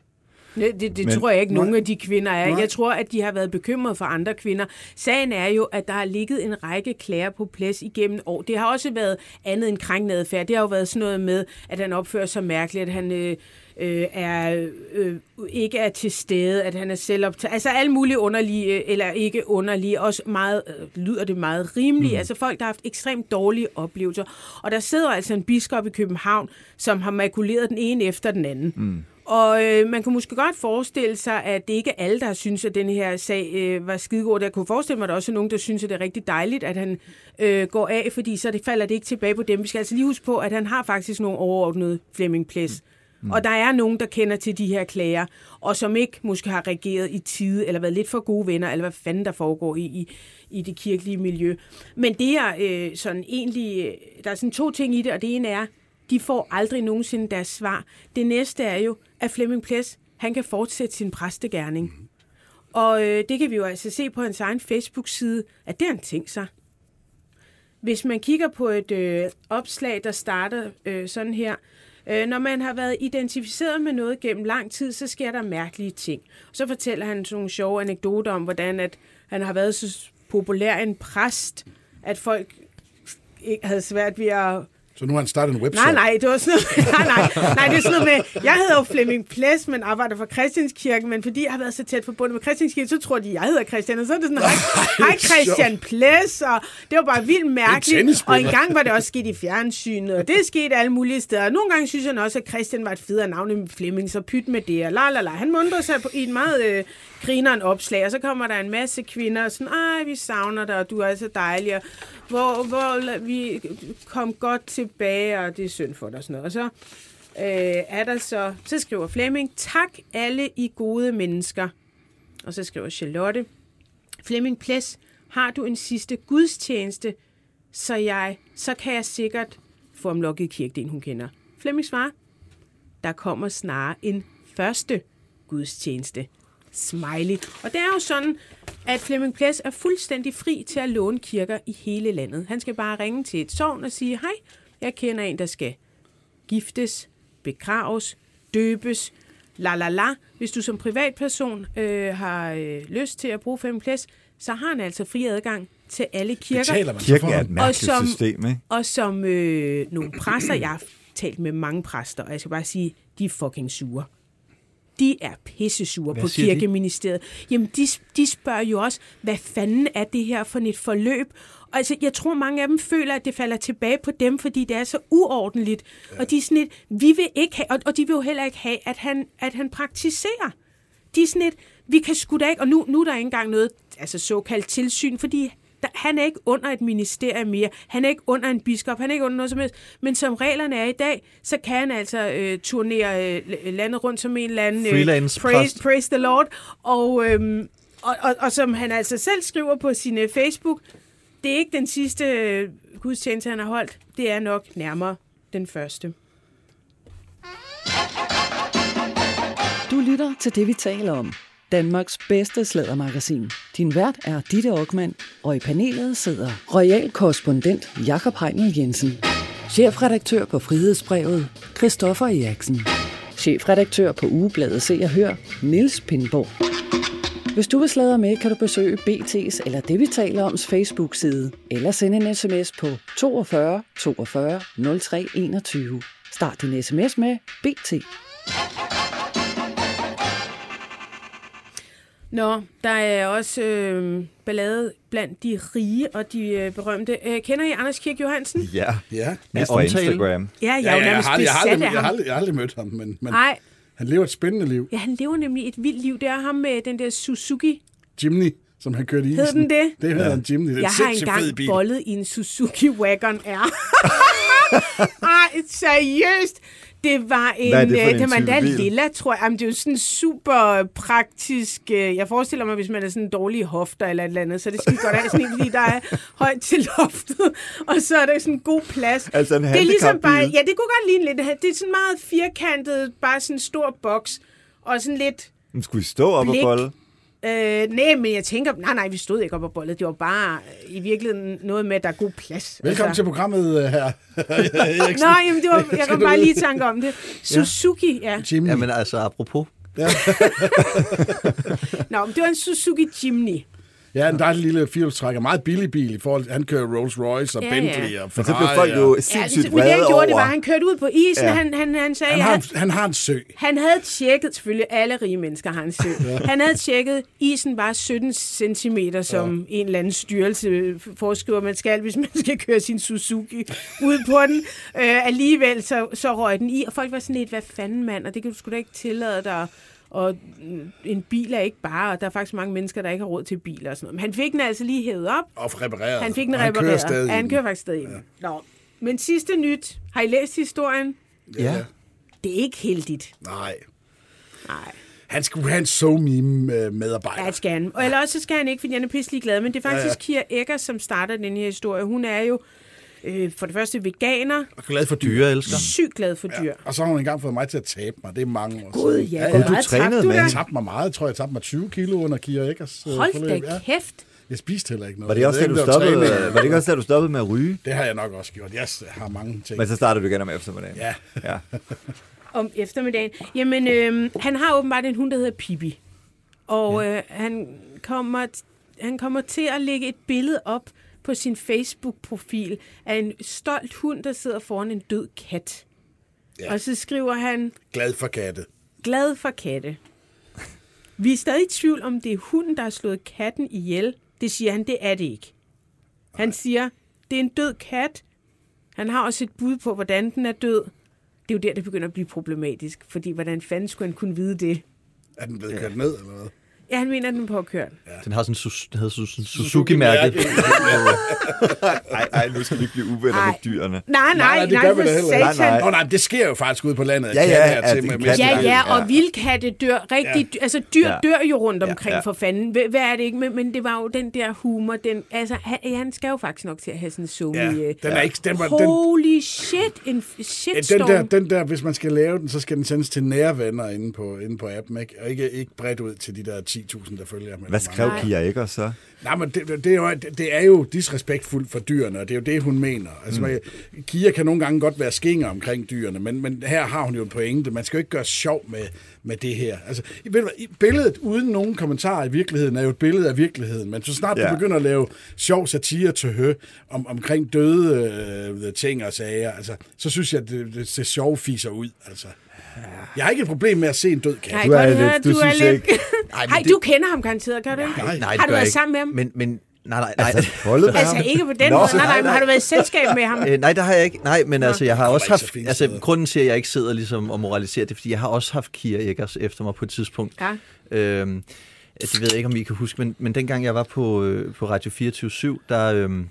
Det, det, det Men- tror jeg ikke, nogen af de kvinder er. Nej. Jeg tror, at de har været bekymrede for andre kvinder. Sagen er jo, at der har ligget en række klager på plads igennem år. Det har også været andet end krænkende adfærd. Det har jo været sådan noget med, at han opfører sig mærkeligt, at han øh, øh, er, øh, ikke er til stede, at han er selvoptaget. Altså alle mulige underlige, øh, eller ikke underlige, også meget, øh, lyder det meget rimeligt. Mm. Altså folk, der har haft ekstremt dårlige oplevelser. Og der sidder altså en biskop i København, som har makuleret den ene efter den anden. Mm. Og øh, man kan måske godt forestille sig, at det ikke er alle, der synes, at den her sag øh, var skidegod. Der kunne forestille mig, at der også er nogen, der synes, at det er rigtig dejligt, at han øh, går af, fordi så det falder det ikke tilbage på dem. Vi skal altså lige huske på, at han har faktisk nogle overordnede Flemming Ples. Mm. Og der er nogen, der kender til de her klager, og som ikke måske har reageret i tide, eller været lidt for gode venner, eller hvad fanden der foregår i, i, i det kirkelige miljø. Men det er øh, sådan egentlig, øh, der er sådan to ting i det, og det ene er, de får aldrig nogensinde deres svar. Det næste er jo, at Flemming Ples, han kan fortsætte sin præstegærning. Og øh, det kan vi jo altså se på hans egen Facebook-side, at det har han tænkt sig. Hvis man kigger på et øh, opslag, der starter øh, sådan her, øh, når man har været identificeret med noget gennem lang tid, så sker der mærkelige ting. Så fortæller han sådan nogle sjove anekdoter om, hvordan at han har været så populær en præst, at folk ikke havde svært ved at Så nu har han startet en webshop. Nej, nej, det var sådan noget, nej, nej, nej, det er sådan noget med, jeg hedder jo Flemming Ples, men arbejder for Christianskirken, men fordi jeg har været så tæt forbundet med Christianskirken, så tror de, jeg hedder Christian, og så er det sådan, hej, hej Christian Ples, og det var bare vildt mærkeligt, tennisspiller. og engang var det også sket i fjernsynet, og det er sket alle mulige steder. Nogle gange synes han også, at Christian var et federe navn end Flemming, så pyt med det, og la la la. Han mundrer sig på, i en meget øh, grineren opslag, og så kommer der en masse kvinder, og sådan, ej, vi savner dig, og du er så dejlig, og hvor, hvor vi kom godt tilbage, og det er synd for dig, og sådan noget. Og så øh, er der så, så skriver Flemming, tak alle I gode mennesker. Og så skriver Charlotte, Flemming Ples, har du en sidste gudstjeneste, så, jeg, så kan jeg sikkert få om lukket den hun kender. Flemming svarer, der kommer snarere en første gudstjeneste. Smiley. Og det er jo sådan, at Flemming Ples er fuldstændig fri til at låne kirker i hele landet. Han skal bare ringe til et sovn og sige, hej, jeg kender en, der skal giftes, begraves, døbes, la la la. Hvis du som privatperson øh, har øh, lyst til at bruge Flemming Ples, så har han altså fri adgang til alle kirker. Betaler man så Kirken er et mærkeligt som- system, ikke? Og som øh, nogle præster, jeg har talt med mange præster, og jeg skal bare sige, de er fucking sure. De er pissesure på siger de? kirkeministeriet. Jamen, de, de spørger jo også, hvad fanden er det her for et forløb? Og altså, jeg tror, mange af dem føler, at det falder tilbage på dem, fordi det er så uordentligt. Ja. Og de er sådan et, vi vil ikke have, og, og de vil jo heller ikke have, at han, at han praktiserer. De er sådan et, vi kan sgu da ikke, og nu, nu er der ikke engang noget altså såkaldt tilsyn, fordi der, han er ikke under et ministerium mere, han er ikke under en biskop, han er ikke under noget som helst, men som reglerne er i dag, så kan han altså øh, turnere øh, landet rundt som en eller anden... Freelance praise, praise the Lord, og, øhm, og, og, og som han altså selv skriver på sin øh, Facebook, det er ikke den sidste øh, gudstjeneste, han har holdt, det er nok nærmere den første. Du lytter til det, vi taler om. Danmarks bedste slædermagasin. Din vært er Ditte Aukmann, og i panelet sidder royal korrespondent Jakob Heinel Jensen. Chefredaktør på Frihedsbrevet, Christoffer Eriksen. Chefredaktør på Ugebladet Se og Hør, Niels Pindborg. Hvis du vil sladre med, kan du besøge BT's eller det, vi taler oms Facebook-side, eller sende en sms på 42 42 03 21. Start din sms med BT. Nå, der er også øh, ballade blandt de rige og de øh, berømte. Øh, kender I Anders Kirk Johansen? Ja, Ja. mest fra. Instagram. Ja, jeg Ja, ja, jeg, har, aldrig- jeg, har af jeg, har aldrig, jeg har aldrig mødt ham, men, men Nej, han lever et spændende liv. ja, han lever nemlig et vildt liv. Det er ham med den der Suzuki. Jimny, som han kørte i Hed isen. den det? Det hedder en Jimny. Det er Jeg en har engang bollet i en Suzuki Wagon R. Ej, seriøst. Det var en, Hvad det øh, en det var endda lilla, tror jeg. Jamen, det er jo sådan super praktisk. øh, Jeg forestiller mig, hvis man er sådan dårlig hofter eller et eller andet, så det skidt godt af sådan en, fordi der er højt til loftet, og så er der sådan en god plads. Altså en det er ligesom bare, ja, det kunne godt ligne lidt. Det er sådan meget firkantet, bare sådan en stor boks, og sådan lidt Men skulle I stå op og Blik. bolle? Øh, nej, men jeg tænker, nej, nej, vi stod ikke op og bollet. Det var bare øh, i virkeligheden noget med, at der er god plads. Velkommen altså. til programmet, øh, her. Nå, jamen, det var, jeg kom bare lige i tanke om det. Suzuki, ja. Jimny. Jamen altså, apropos Nå, men det var en Suzuki Jimny. Ja, en dejlig lille firehjulstrækker. Meget billig bil i forhold til, han kører Rolls Royce og Ja, ja, ja. Bentley og Men så Ferrari. blev folk jo og- Ja, sindssygt det, men det han vrede gjorde, det var, over... at han kørte ud på isen. Ja. Ja. Han, han, han sagde, Han han, har, han, en, han har en sø. han havde tjekket, selvfølgelig alle rige mennesker har en sø. Han havde tjekket, isen var 17 cm, som ja. en eller anden styrelse foreskriver, man skal, hvis man skal køre sin Suzuki ud på den. Øh, alligevel så, så røg den i, og folk var sådan lidt, hvad fanden mand, og det kan du sgu da ikke tillade dig. Og mm, en bil er ikke bare, og der er faktisk mange mennesker, der ikke har råd til biler og sådan noget. Men han fik den altså lige hævet op, Og repareret. han fik den Og han kører repareret. stadig. Ja, han kører faktisk stadig. Ja. Nå. Men sidste nyt. Har I læst historien? Ja. Det er ikke heldigt. Nej. Nej. Han skulle have en so meme medarbejder. Ja, det skal han. Og eller også så skal han ikke, fordi han er pisselig glad. Men det er faktisk ja, ja. Kira Eggers, som starter den her historie. Hun er jo øh, for det første veganer, Og glad for dyr. Dyreelsker. sygt glad for dyr. Og så har hun engang fået mig til at tabe mig. Det er mange år Gud, siden. ja, ja, hvor du meget trænede du? Jeg tabte mig meget. Jeg tror, jeg tabte mig 20 kilo under Kira Eggers øh, Hold forløb. da Ja. kæft. Jeg spiste heller ikke noget. Var det også, da du stoppede, var det ikke også, da du stoppede med at ryge? Det har jeg nok også gjort. Jeg har mange ting. Men så startede du igen om eftermiddagen. Ja. ja. om eftermiddagen. Jamen, øh, han har åbenbart en hund, der hedder Pippi. Og ja. øh, han, kommer, han kommer til at lægge et billede op på sin Facebook-profil af en stolt hund, der sidder foran en død kat. Ja. Og så skriver han, Glad for katte. glad for katte. Vi er stadig i tvivl om, det er hunden, der har slået katten ihjel. Det siger han, det er det ikke. Han siger, det er en død kat. Han har også et bud på, hvordan den er død. Det er jo der, det begynder at blive problematisk. Fordi hvordan fanden skulle han kunne vide det? Er den blevet kørt ned, eller hvad? Ja, han mener, at den er påkørt. Den har sådan en sus- den hedder sådan en Suzuki-mærke. Ej, ej, nu skal vi ikke blive uvenner Ej. med dyrene. Nej, nej, Nej, nej, det nej, for ikke. Nej, satan. nej. Nå nej, det sker jo faktisk ude på landet. Ja, ja, at til med- Ja, ja, Ja. og vildkatte dør rigtig... Ja. Altså, dyr Ja. dør jo rundt omkring Ja, ja, ja. for fanden. Hvad hvad er det ikke? Men, men det var jo den der humor. Den, altså, han, han skal jo faktisk nok til at have sådan en somi. Ja, øh, den er ikke... Den, var, den, Holy shit, en Ja, shitstorm. den der, den der, hvis man skal lave den, så skal den sendes til nære venner inde på, inde på appen, ikke? og ikke, ikke bredt ud til de der 10.000, der følger med. Hvad skrev. Kira Eggers så? Nej, men det, det, er jo, det er jo disrespektfuldt for dyrene, og det er jo det, hun mener. Altså, mm. Kia kan nogle gange godt være skinger omkring dyrene, men, men her har hun jo en pointe. Man skal jo ikke gøre sjov med, med det her. Altså, ved du billedet uden nogen kommentarer i virkeligheden er jo et billede af virkeligheden, men så snart Ja. du begynder at lave sjov satire til hø om, omkring døde øh, ting og sager, altså, så synes jeg, at det, det ser sjov fiser ud. Altså. Jeg har ikke et problem med at se en død kat. Nej, Du er lidt- du du er lidt... ikke- Ej, men Ej, det- du kender ham garanteret, gør du ikke? Nej. Nej, Har du været ikke. sammen med ham? Men, men nej, nej, nej. Altså, holdet med Altså ikke på den Nå, måde. Nej, nej, men har du været i selskab med ham? Øh, nej, det har jeg ikke. Nej, men altså, jeg har også haft... Altså, grunden til, at jeg ikke sidder ligesom og moraliserer, det er, fordi jeg har også haft Kira Eggers efter mig på et tidspunkt. Ja. Øhm, det ved jeg ikke, om I kan huske, men, men dengang jeg var på, øh, på Radio 24 der øhm,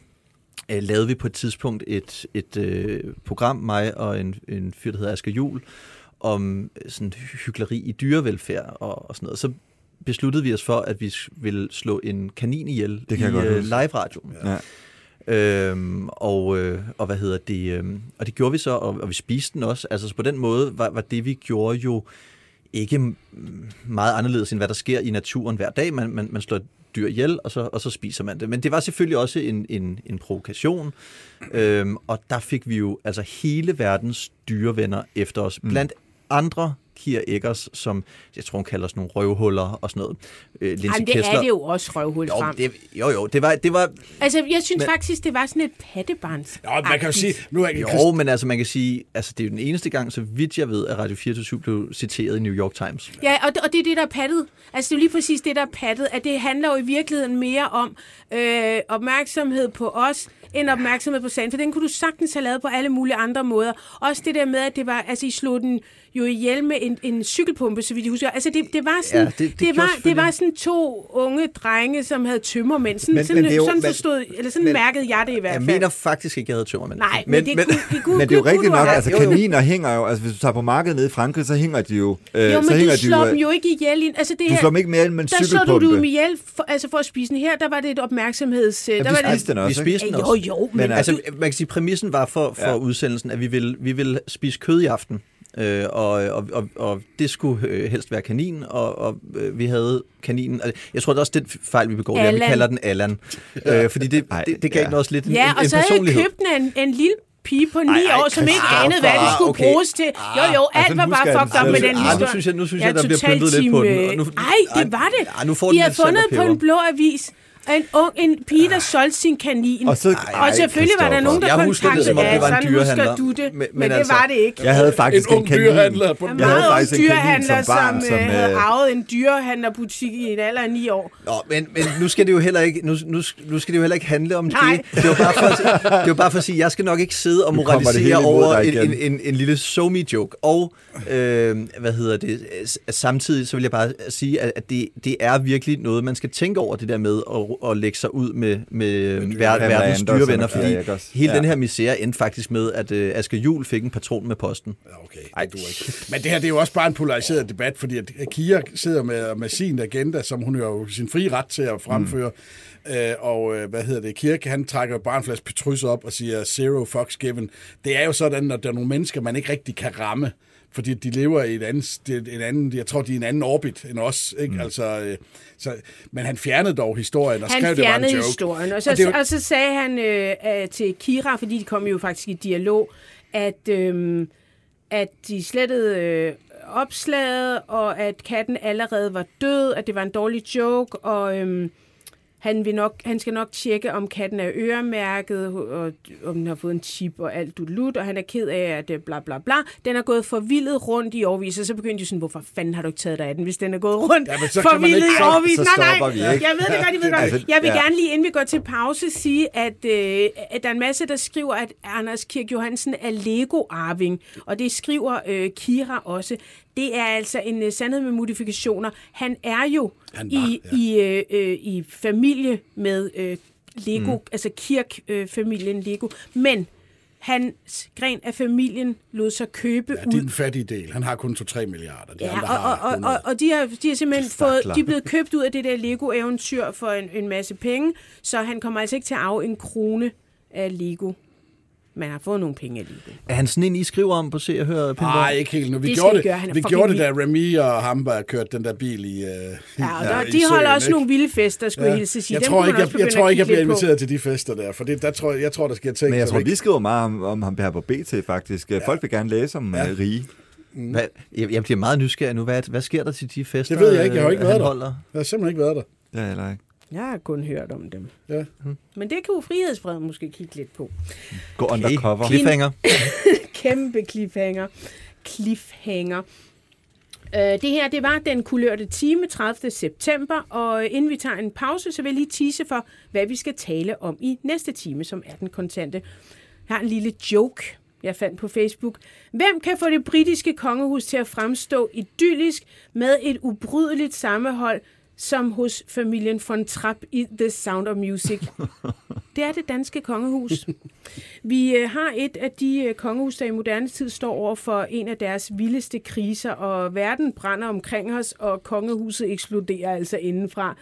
øh, lavede vi på et tidspunkt et, et øh, program, mig og en, en fyr, der hedder Asger Jul, om øh, sådan hyggeleri i dyrevelfærd og, og sådan noget. Så besluttede vi os for, at vi ville slå en kanin ihjel Det kan i øh, live-radioen. Ja. Øhm, og, øh, og hvad hedder det? Øhm, og det gjorde vi så, og, og vi spiste den også. Altså så på den måde var, var det, vi gjorde jo ikke mm, meget anderledes, end hvad der sker i naturen hver dag. Man, man, man slår et dyr ihjel, og så, og så spiser man det. Men det var selvfølgelig også en, en, en provokation. Øhm, og der fik vi jo altså hele verdens dyrevenner efter os. Blandt andre Kira Eggers, som jeg tror, hun kalder sådan nogle røvhuller og sådan noget. Øh, Lindsay Jamen, det Kessler. er det jo også røvhul Jo, frem. det, jo, jo, det var, det var Altså, jeg synes Men- faktisk, det var sådan et pattebarns. Nå, man kan jo sige, nu er Jo, men altså man kan sige, altså det er jo den eneste gang, så vidt jeg ved, at Radio 24 blev citeret i New York Times. Ja, og det, og det er det, der er pattet. Altså, det er jo lige præcis det, der er pattet, at det handler jo i virkeligheden mere om øh, opmærksomhed på os, end opmærksomhed på sagen. For den kunne du sagtens have lavet på alle mulige andre måder. Også det der med, at det var, altså, I slog den jo ihjel med en, en cykelpumpe, så vidt jeg husker. Altså, det, det var sådan, Ja, det- det gjorde var, det var sådan to unge drenge, som havde tømmermænd. Sådan, Men- sådan, men det jo- sådan men- forstod, eller sådan men- mærkede jeg det i hvert Jeg fald. mener faktisk ikke, jeg havde tømmermænd. Nej, men, men det, kunne, det kunne, Men det er jo rigtigt du nok, altså Jo, jo. kaniner hænger jo, altså hvis du tager på markedet nede i Frankrig, så hænger de jo, øh, Jo, så men hænger du slår de dem jo, jo ikke ihjel. i- Altså, det du her, slår dem ikke mere med en der slår du cykelpumpe. dem ihjel for, altså for at spise den. Her, der var det et opmærksomheds... øh, Jamen, der du var det, spiste den Vi også, ikke? spiste den jo, også. jo, men, Men altså, Altså, man kan sige, præmissen var for, for ja. udsendelsen, at vi ville, vi ville spise kød i aften. Øh, og, og, og, og det skulle øh, helst være kanin, og, og øh, vi havde kaninen. Altså, jeg tror, det er også den fejl, vi begår, det er, at vi Allan. kalder den Allan. Øh, fordi det, Ej, det, det gav ja. den også lidt en, ja, en, og en så havde jeg personlighed. købt den af en, en lille pige på ni Ej, ej, år, som ikke anede, hvad det skulle okay. bruges til. Jo, jo, alt den var bare fucked up med den Ej, nu historie. synes jeg- nu synes Jeg jeg, der er bliver pyntet lidt på den, øh, og nu- Ej, det var det. ej, nu får havde salt og fundet på en blå avis, en, ung, en pige, der solgte sin kanin. Og så- og selvfølgelig var der nogen, der Jeg husker det, kontaktede som om det var en sådan husker dyrehandler. du det, men, Men- men, men det altså- var det ikke. Jeg havde faktisk En en, kanin. dyrehandler på Jeg havde faktisk en kanin dyrehandler, som barn, som, som, øh, havde øh, arvet en dyrehandlerbutik i en alder af ni år. Nå, men, men nu skal det jo heller ikke, nu, nu, nu skal det jo heller ikke handle om Nej. det. Det var bare for, at, det var bare for at sige, at jeg skal nok ikke sidde og moralisere over en, en, en, en lille somi joke Og øh, hvad hedder det? Samtidig så vil jeg bare sige, at, at det, det er virkelig noget, man skal tænke over det der med at, at lægge sig ud med, med ver, Pamela verdens dyrevenner, fordi Eggers. hele Ja. den her misære endte faktisk med, at øh, Asger Jul fik en patron med posten. Ja, okay, det duer ikke. Men det her det er jo også bare en polariseret debat, fordi at Kira sidder med, med sin agenda, som hun jo har sin frie ret til at fremføre. Mm. Øh, og øh, hvad hedder det? Kirke, han trækker jo bare en flaske Petrus op og siger zero fucks given. Det er jo sådan, at der er nogle mennesker, man ikke rigtig kan ramme fordi de lever i et andet, det- et andet jeg tror, de er i en anden orbit end os. Ikke? Mm. Altså, øh, så, men han fjernede dog historien og Han skrev, det var en fjernede joke. historien, og Og så, det er jo- og så sagde han øh, øh, til Kira, fordi de kom jo faktisk i dialog, at, øh, at de slettede øh, opslaget, og at katten allerede var død, at det var en dårlig joke, og øh, han, vil nok, han skal nok tjekke, om katten er øremærket, og om den har fået en chip og alt du lut, og han er ked af, at det bla bla bla. Den er gået forvildet rundt i årvis, og så begyndte de sådan, hvorfor fanden har du ikke taget dig af den, hvis den er gået rundt Ja, så forvildet i årvis? nej, nej, jeg ved det godt, jeg ved det godt. Altså, Jeg vil ja. gerne lige, inden vi går til pause, sige, at, øh, at der er en masse, der skriver, at Anders Kirk Johansen er Lego-arving, og det skriver øh, Kira også. Det er altså en uh, sandhed med modifikationer. Han er jo Han var, i, ja. i, øh, øh, i familie med øh, Lego, mm. altså Kirk-familien Lego, men hans gren af familien lod sig købe Ja, ud det er den fattige del. Han har kun 2-3 milliarder. De Ja, andre og, har og, og, 100. og, og de har, de har simpelthen fået, Stakler. de er blevet købt ud af det der Lego-eventyr for en, en masse penge, så han kommer altså ikke til at arve en krone af Lego. Man har fået nogle penge Lego. Er han sådan en, I skriver om på Se og Hør? Nej, ikke helt nu. Vi Det gjorde det, gøre. Vi gjorde det, da Remy og ham var kørt den der bil i, uh, Ja, og der, i de holder søen, også ikke? nogle vilde fester, skulle jeg hilse sige. Jeg tror ikke, jeg, jeg, tror ikke, jeg bliver lidt på. inviteret til de fester der, for det, der tror, jeg, jeg tror, der sker ting. Men jeg tror, ikke- vi skriver meget om, om ham her på BT, faktisk. Folk vil gerne læse om ja. rige. Hvad, jeg, jeg bliver meget nysgerrig nu. Hvad, hvad sker der til de fester, Det ved jeg ikke. Jeg har ikke øh, været der. holder? Jeg har simpelthen ikke været der. Det er heller ikke. Jeg har kun hørt om dem. Ja. Men det kan jo Frihedsbrevet måske kigge lidt på. Gå undercover. Cliffhanger. Kæmpe cliffhanger. Cliffhanger. Øh, det her, det var den kulørte time 30. september, og inden vi tager en pause, så vil jeg lige tease for, hvad vi skal tale om i næste time, som er den kontante. Jeg har en lille joke, jeg fandt på Facebook. Hvem kan få det britiske kongehus til at fremstå idyllisk med et ubrydeligt sammenhold, som hos familien von Trapp i The Sound of Music? Det er det danske kongehus. Vi øh, har et af de øh, kongehus, der i moderne tid står over for en af deres vildeste kriser, og verden brænder omkring os, og kongehuset eksploderer altså indenfra.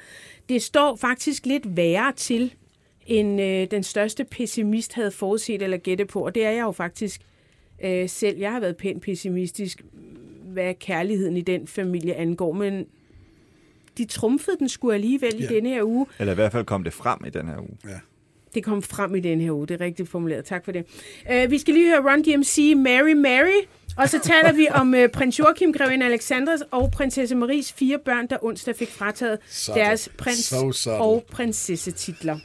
Det står faktisk lidt værre til, end øh, den største pessimist havde forudset eller gætte på, og det er jeg jo faktisk øh, selv. Jeg har været pænt pessimistisk, hvad kærligheden i den familie angår, men de trumfede den skulle alligevel ja. Ja. i denne her uge. Eller i hvert fald kom det frem i den her uge. Det kom frem i den her uge. Det er rigtigt formuleret. Tak for det. Uh, vi skal lige høre Run DMC, Mary Mary. Og så taler vi om uh, prins Joachim, grevinde Alexandras og prinsesse Maries fire børn, der onsdag fik frataget Sådan. deres prins So sådan. og prinsessetitler.